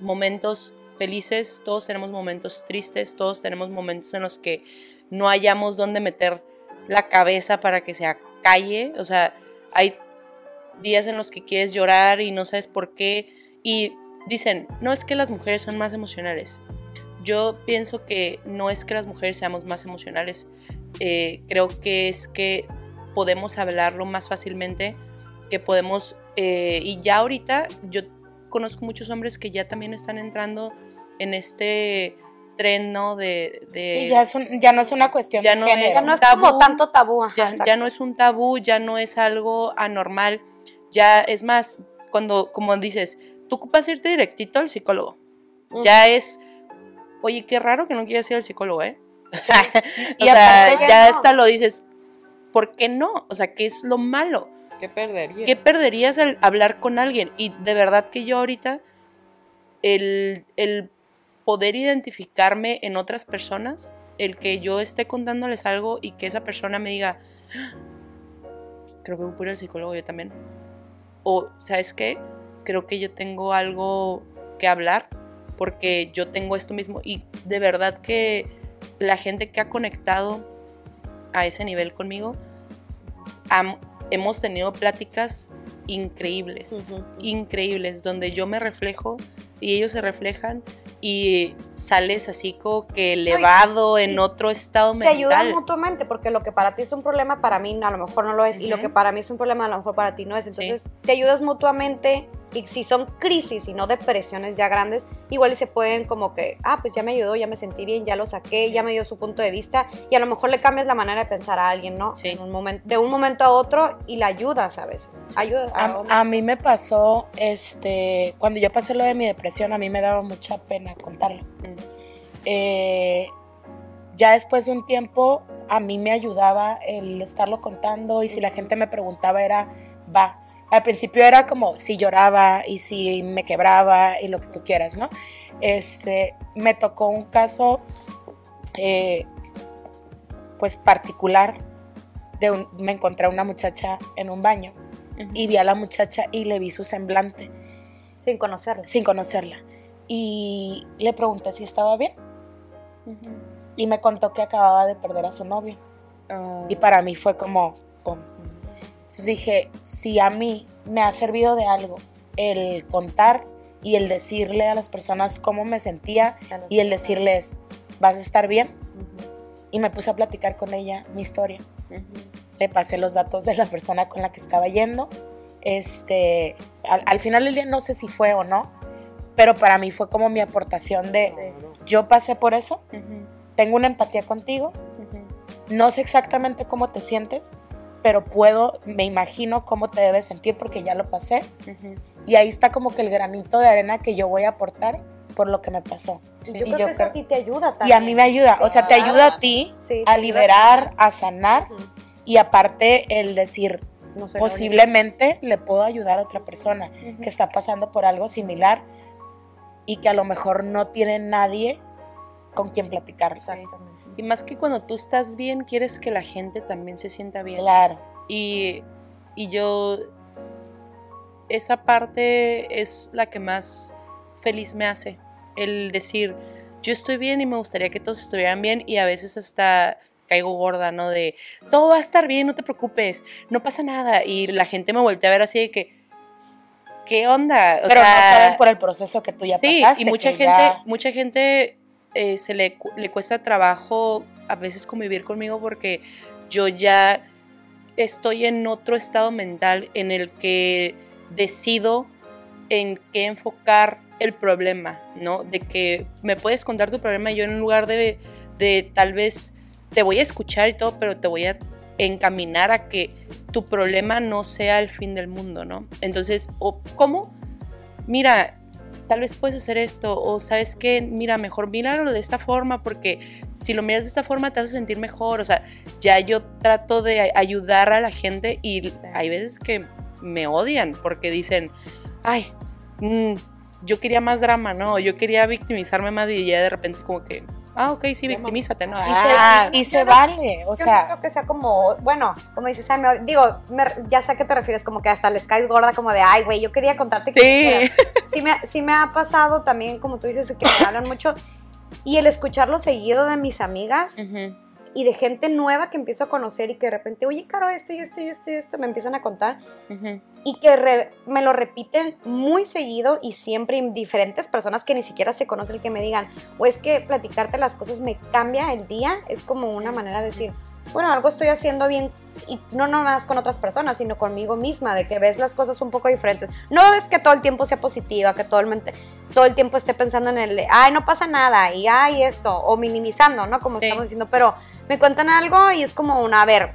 momentos felices, todos tenemos momentos tristes, todos tenemos momentos en los que no hayamos dónde meter la cabeza para que se calle, o sea, hay días en los que quieres llorar y no sabes por qué y dicen, no es que las mujeres son más emocionales. Yo pienso que no es que las mujeres seamos más emocionales, eh, creo que es que podemos hablarlo más fácilmente, que podemos, eh, y ya ahorita yo conozco muchos hombres que ya también están entrando en este tren, ¿no? De, de- Sí, ya, es un- ya no es una cuestión Ya de no género. es Ya no es tabú. como tanto tabú. ajá, ya, ya no es un tabú, ya no es algo anormal, ya es más, cuando, como dices, tú ocupas irte directito al psicólogo, ya es, oye, qué raro que no quieras ir al psicólogo, ¿eh? <laughs> Y o sea, ya no. hasta lo dices, ¿por qué no? O sea, ¿qué es lo malo? ¿Qué perdería? ¿Qué perderías al hablar con alguien? Y de verdad que yo ahorita, el, el poder identificarme en otras personas, el que yo esté contándoles algo y que esa persona me diga, "Ah, creo que voy por el psicólogo yo también. O, ¿sabes qué? Creo que yo tengo algo que hablar porque yo tengo esto mismo. Y de verdad que la gente que ha conectado a ese nivel conmigo, hemos tenido pláticas increíbles, increíbles, donde yo me reflejo y ellos se reflejan y sales así como que elevado en y otro estado Se mental. ayudan mutuamente porque lo que para ti es un problema, para mí a lo mejor no lo es. Y lo que para mí es un problema, a lo mejor para ti no es. Entonces te ayudas mutuamente. Y si son crisis y no depresiones ya grandes, igual y se pueden como que, ah, pues ya me ayudó, ya me sentí bien, ya lo saqué, ya me dio su punto de vista. Y a lo mejor le cambias la manera de pensar a alguien, ¿no? Sí. En un momento, de un momento a otro y la ayudas a veces. Ayuda A, a mí me pasó, este, cuando yo pasé lo de mi depresión, a mí me daba mucha pena contarlo. Mm. Eh, ya después de un tiempo, a mí me ayudaba el estarlo contando y si la gente me preguntaba era, va. Al principio era como si lloraba y si me quebraba y lo que tú quieras, ¿no? Este, me tocó un caso, eh, pues particular, de un- me encontré a una muchacha en un baño y vi a la muchacha y le vi su semblante sin conocerlo. sin conocerla. Y le pregunté si estaba bien y me contó que acababa de perder a su novio. Ah, Y para mí fue como. Entonces dije, si a mí me ha servido de algo el contar y el decirle a las personas cómo me sentía y el decirles, vas a estar bien. Y me puse a platicar con ella mi historia. le pasé los datos de la persona con la que estaba yendo. Este, al, al final del día no sé si fue o no, pero para mí fue como mi aportación de yo pasé por eso, tengo una empatía contigo, no sé exactamente cómo te sientes, pero puedo, me imagino cómo te debes sentir porque ya lo pasé y ahí está como que el granito de arena que yo voy a aportar por lo que me pasó. Y Sí. yo Y creo yo que eso creo- a ti te ayuda Y también. a mí me ayuda, o sea, te ayuda a ti Sí, a liberar, a sanar y aparte el decir, No posiblemente le puedo ayudar a otra persona que está pasando por algo similar y que a lo mejor no tiene nadie con quien platicar. Exactamente. Y más que cuando tú estás bien, quieres que la gente también se sienta bien. Claro. Y, y yo, esa parte es la que más feliz me hace. El decir, yo estoy bien y me gustaría que todos estuvieran bien y a veces hasta caigo gorda, ¿no? De, todo va a estar bien, no te preocupes, no pasa nada. Y la gente me voltea a ver así de que, ¿qué onda? O Pero no sea, saben por el proceso que tú ya sí, pasaste. y mucha gente, ya- mucha gente eh, se le, le cuesta trabajo a veces convivir conmigo porque yo ya estoy en otro estado mental en el que decido en qué enfocar el problema, ¿no? De que me puedes contar tu problema y yo en lugar de, de tal vez te voy a escuchar y todo, pero te voy a encaminar a que tu problema no sea el fin del mundo, ¿no? Entonces, ¿cómo? Mira, tal vez puedes hacer esto, o sabes qué, mira, mejor míralo de esta forma, porque si lo miras de esta forma te hace sentir mejor, o sea, ya yo trato de ayudar a la gente y hay veces que me odian porque dicen, ay, mm, yo quería más drama, ¿no? Yo quería victimizarme más y ya de repente es como que, ah, ok, sí, victimízate, ¿no? Y Ah, se, y se vale, o Yo sea, no creo que sea como, bueno, como dices, ay, me- digo, me- ya sé a qué te refieres, como que hasta les caes gorda, como de, ay, güey, yo quería contarte que... Sí. sí, me, sí me ha pasado también, como tú dices, que me hablan mucho. Y el escucharlo seguido de mis amigas y de gente nueva que empiezo a conocer y que de repente, oye, Caro, esto y esto y esto y esto, me empiezan a contar. ujú. Y que re- me lo repiten muy seguido y siempre y diferentes personas que ni siquiera se conocen que me digan, o es que platicarte las cosas me cambia el día, es como una manera de decir, bueno, algo estoy haciendo bien y no nomás con otras personas, sino conmigo misma, de que ves las cosas un poco diferentes. No es que todo el tiempo sea positiva, que todo el, todo el tiempo esté pensando en el, ay, no pasa nada, y ay, esto, o minimizando, ¿no? Como Sí. estamos diciendo, pero me cuentan algo y es como una, a ver,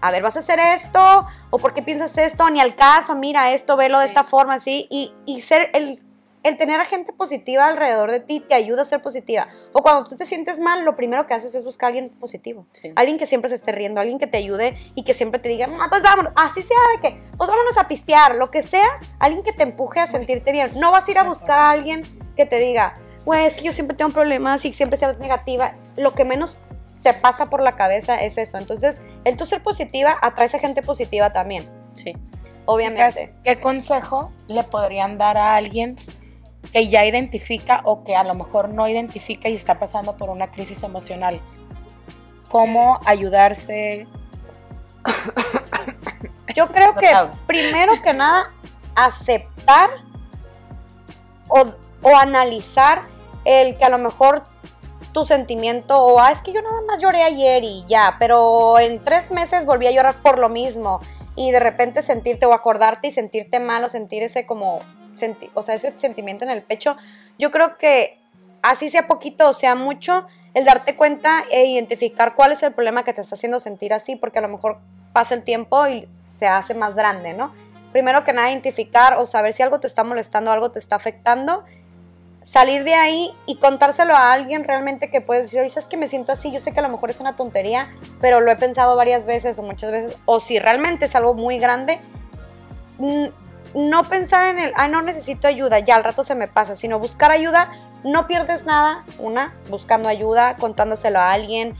a ver, vas a hacer esto, o por qué piensas esto, ni al caso, mira esto, velo de Sí. esta forma, así, y, y ser el, el tener a gente positiva alrededor de ti te ayuda a ser positiva. O cuando tú te sientes mal, lo primero que haces es buscar a alguien positivo. Sí. Alguien que siempre se esté riendo, alguien que te ayude y que siempre te diga, "Ah, pues vámonos, así sea de que, pues vámonos a pistear, lo que sea, alguien que te empuje a sentirte bien. No vas a ir a buscar a alguien que te diga, güey, es que yo siempre tengo problemas y siempre sea negativa, lo que menos te pasa por la cabeza es eso. Entonces, el tú ser positiva atrae a gente positiva también, Sí. obviamente. Chicas, ¿Qué consejo le podrían dar a alguien que ya identifica o que a lo mejor no identifica y está pasando por una crisis emocional? ¿Cómo ayudarse? <coughs> Yo creo que primero que nada, aceptar o, o analizar el que a lo mejor tu sentimiento, o ah, es que yo nada más lloré ayer y ya, pero en tres meses volví a llorar por lo mismo. Y de repente sentirte o acordarte y sentirte mal o sentir ese como, senti- o sea, ese sentimiento en el pecho. Yo creo que así sea poquito o sea mucho, el darte cuenta e identificar cuál es el problema que te está haciendo sentir así, porque a lo mejor pasa el tiempo y se hace más grande, ¿no? Primero que nada, identificar o saber si algo te está molestando, algo te está afectando, salir de ahí y contárselo a alguien realmente que puedes decir, oye, ¿sabes que me siento así? Yo sé que a lo mejor es una tontería, pero lo he pensado varias veces o muchas veces, o si realmente es algo muy grande, no pensar en el, ah, no necesito ayuda, ya al rato se me pasa, sino buscar ayuda, no pierdes nada, una, buscando ayuda, contándoselo a alguien,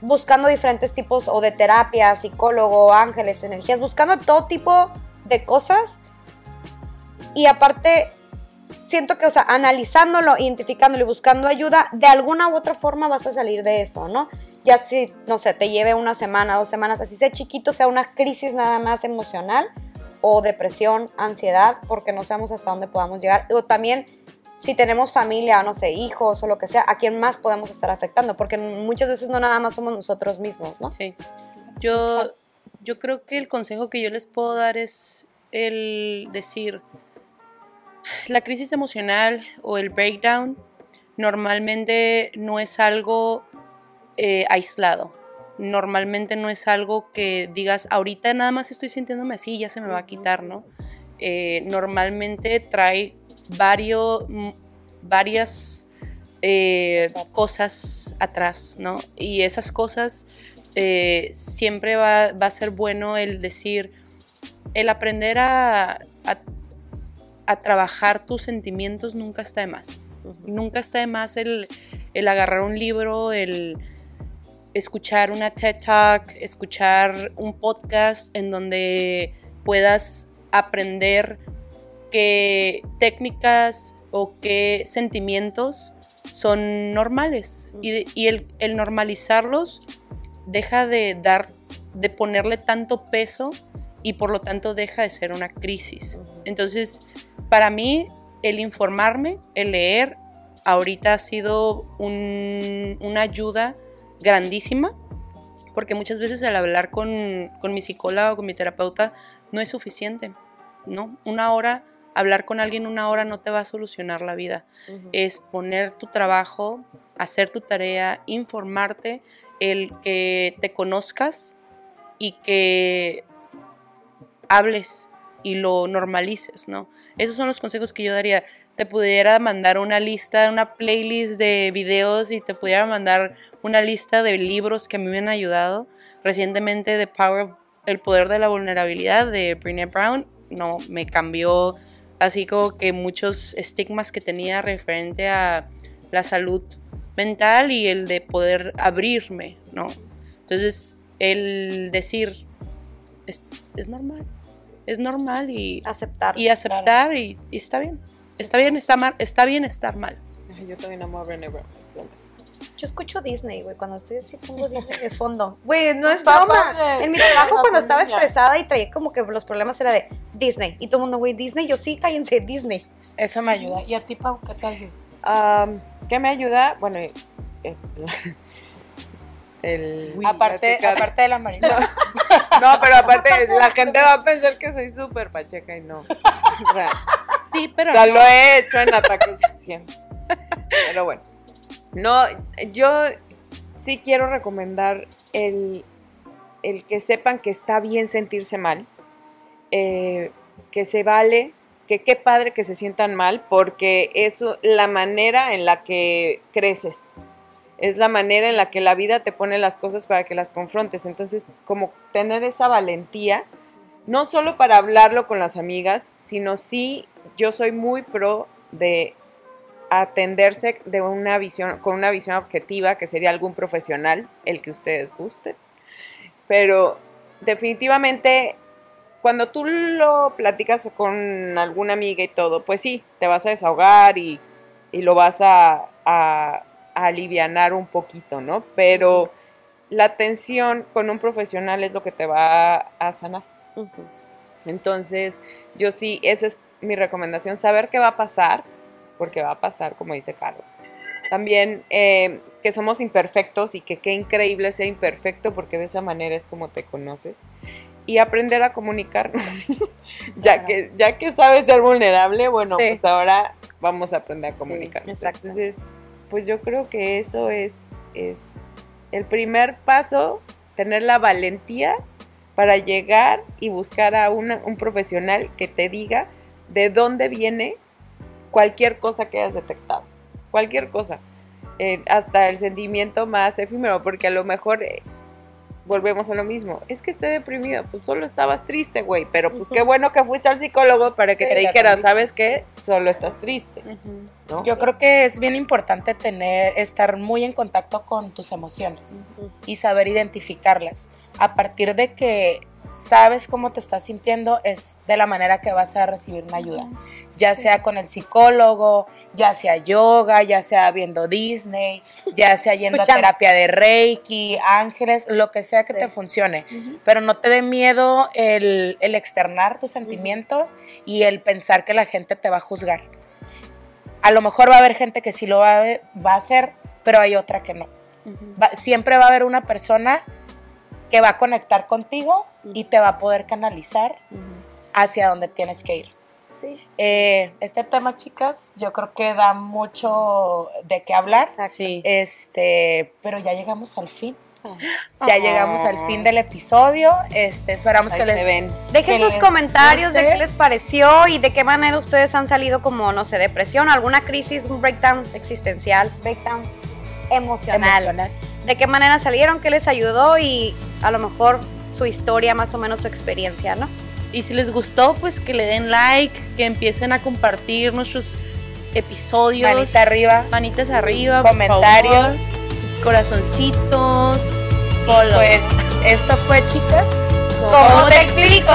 buscando diferentes tipos o de terapia, psicólogo, ángeles, energías, buscando todo tipo de cosas. Y aparte, siento que, o sea, analizándolo, identificándolo y buscando ayuda, de alguna u otra forma vas a salir de eso, ¿no? Ya si, no sé, te lleve una semana, dos semanas, así sea chiquito, sea una crisis nada más emocional o depresión, ansiedad, porque no sabemos hasta dónde podamos llegar. O también si tenemos familia, no sé, hijos o lo que sea, a quién más podemos estar afectando, porque muchas veces no nada más somos nosotros mismos, ¿no? Sí. Yo, yo creo que el consejo que yo les puedo dar es el decir, la crisis emocional o el breakdown normalmente no es algo eh, aislado. Normalmente no es algo que digas, ahorita nada más estoy sintiéndome así, ya se me va a quitar, ¿no? Eh, normalmente trae varios, m- varias eh, cosas atrás, ¿no? Y esas cosas siempre va, a ser bueno el decir, el aprender a- a trabajar tus sentimientos nunca está de más. Nunca está de más el, el agarrar un libro, el escuchar una TED Talk, escuchar un podcast en donde puedas aprender qué técnicas o qué sentimientos son normales. Y, y el, el normalizarlos deja de dar, de ponerle tanto peso y por lo tanto deja de ser una crisis. Entonces, para mí, el informarme, el leer, ahorita ha sido un- una ayuda grandísima, porque muchas veces al hablar con, con mi psicóloga o con mi terapeuta no es suficiente, ¿no? Una hora, hablar con alguien una hora no te va a solucionar la vida. Es poner tu trabajo, hacer tu tarea, informarte, el que te conozcas y que hables y lo normalices, ¿no? Esos son los consejos que yo daría. Te pudiera mandar una lista, una playlist de videos y te pudiera mandar una lista de libros que a mí me han ayudado. Recientemente The Power, El Poder de la Vulnerabilidad de Brené Brown, no, me cambió así como que muchos estigmas que tenía referente a la salud mental y el de poder abrirme, ¿no? Entonces, el decir, es, es normal, es normal y, Aceptar. y aceptar y, y está bien. Está bien, está mal, está bien estar mal. Yo también amo a Brené Brown. Yo escucho Disney, güey, cuando estoy así pongo Disney de fondo. <laughs> Güey, no es broma. En mi trabajo Una cuando estaba familia. estresada y traía como que los problemas era de Disney. Y todo el mundo, güey, Disney, yo sí, cállense, Disney. Eso me ayuda. ¿Y a ti, Pau, qué te ayuda? Am, ¿Qué me ayuda? Bueno, eh, el aparte, aparte de la marihuana. <laughs> No, pero aparte la gente va a pensar que soy súper pacheca y no. O sea, Sí, pero o sea, lo he hecho en ataques acción. Pero bueno. No, yo sí quiero recomendar el, el que sepan que está bien sentirse mal, eh, que se vale, que qué padre que se sientan mal, porque es la manera en la que creces. Es la manera en la que la vida te pone las cosas para que las confrontes. Entonces, como tener esa valentía, no solo para hablarlo con las amigas, sino sí, yo soy muy pro de atenderse de una visión, con una visión objetiva, que sería algún profesional, el que ustedes gusten. Pero definitivamente, cuando tú lo platicas con alguna amiga y todo, pues sí, te vas a desahogar y, y lo vas a, a, a alivianar un poquito, ¿no? Pero la atención con un profesional es lo que te va a sanar. Entonces, yo sí, esa es mi recomendación, saber qué va a pasar, porque va a pasar, como dice Carlos. También eh, que somos imperfectos y que qué increíble ser imperfecto, porque de esa manera es como te conoces. Y aprender a comunicarnos. <laughs> ya, que, ya que sabes ser vulnerable, bueno, Sí. pues ahora vamos a aprender a comunicarnos. exacto. Entonces, pues yo creo que eso es, es el primer paso, tener la valentía para llegar y buscar a una- un profesional que te diga de dónde viene cualquier cosa que hayas detectado. Cualquier cosa. Eh, hasta el sentimiento más efímero, porque a lo mejor eh, volvemos a lo mismo. Es que estoy deprimido, pues solo estabas triste, güey. Pero pues qué bueno que fuiste al psicólogo para que Sí, te dijera. ¿sabes qué? Solo estás triste. ¿no? Yo creo que es bien importante tener, estar muy en contacto con tus emociones y saber identificarlas. A partir de que sabes cómo te estás sintiendo, es de la manera que vas a recibir una ayuda. Ya sea con el psicólogo, ya sea yoga, ya sea viendo Disney, ya sea yendo a terapia de Reiki, ángeles, lo que sea que Sí. te funcione. Pero no te dé miedo el, el externar tus sentimientos y el pensar que la gente te va a juzgar. A lo mejor va a haber gente que sí lo va a, va a hacer, pero hay otra que no. Va- siempre va a haber una persona que va a conectar contigo y te va a poder canalizar hacia donde tienes que ir. Sí. Eh, este tema, chicas, yo creo que da mucho de qué hablar. Sí. Este, pero ya llegamos al fin. Ya llegamos al fin del episodio. Este, esperamos Ahí que les ven. Dejen que sus les comentarios de qué les pareció y de qué manera ustedes han salido como, no sé, depresión, alguna crisis, un breakdown existencial, breakdown emocional. emocional. De qué manera salieron, qué les ayudó y a lo mejor su historia, más o menos su experiencia, ¿no? Y si les gustó, pues que le den like, que empiecen a compartir nuestros episodios. Manita arriba. Manitas arriba, Comentarios. favor. corazoncitos, follow. Pues esto fue, chicas. ¿Cómo te explico?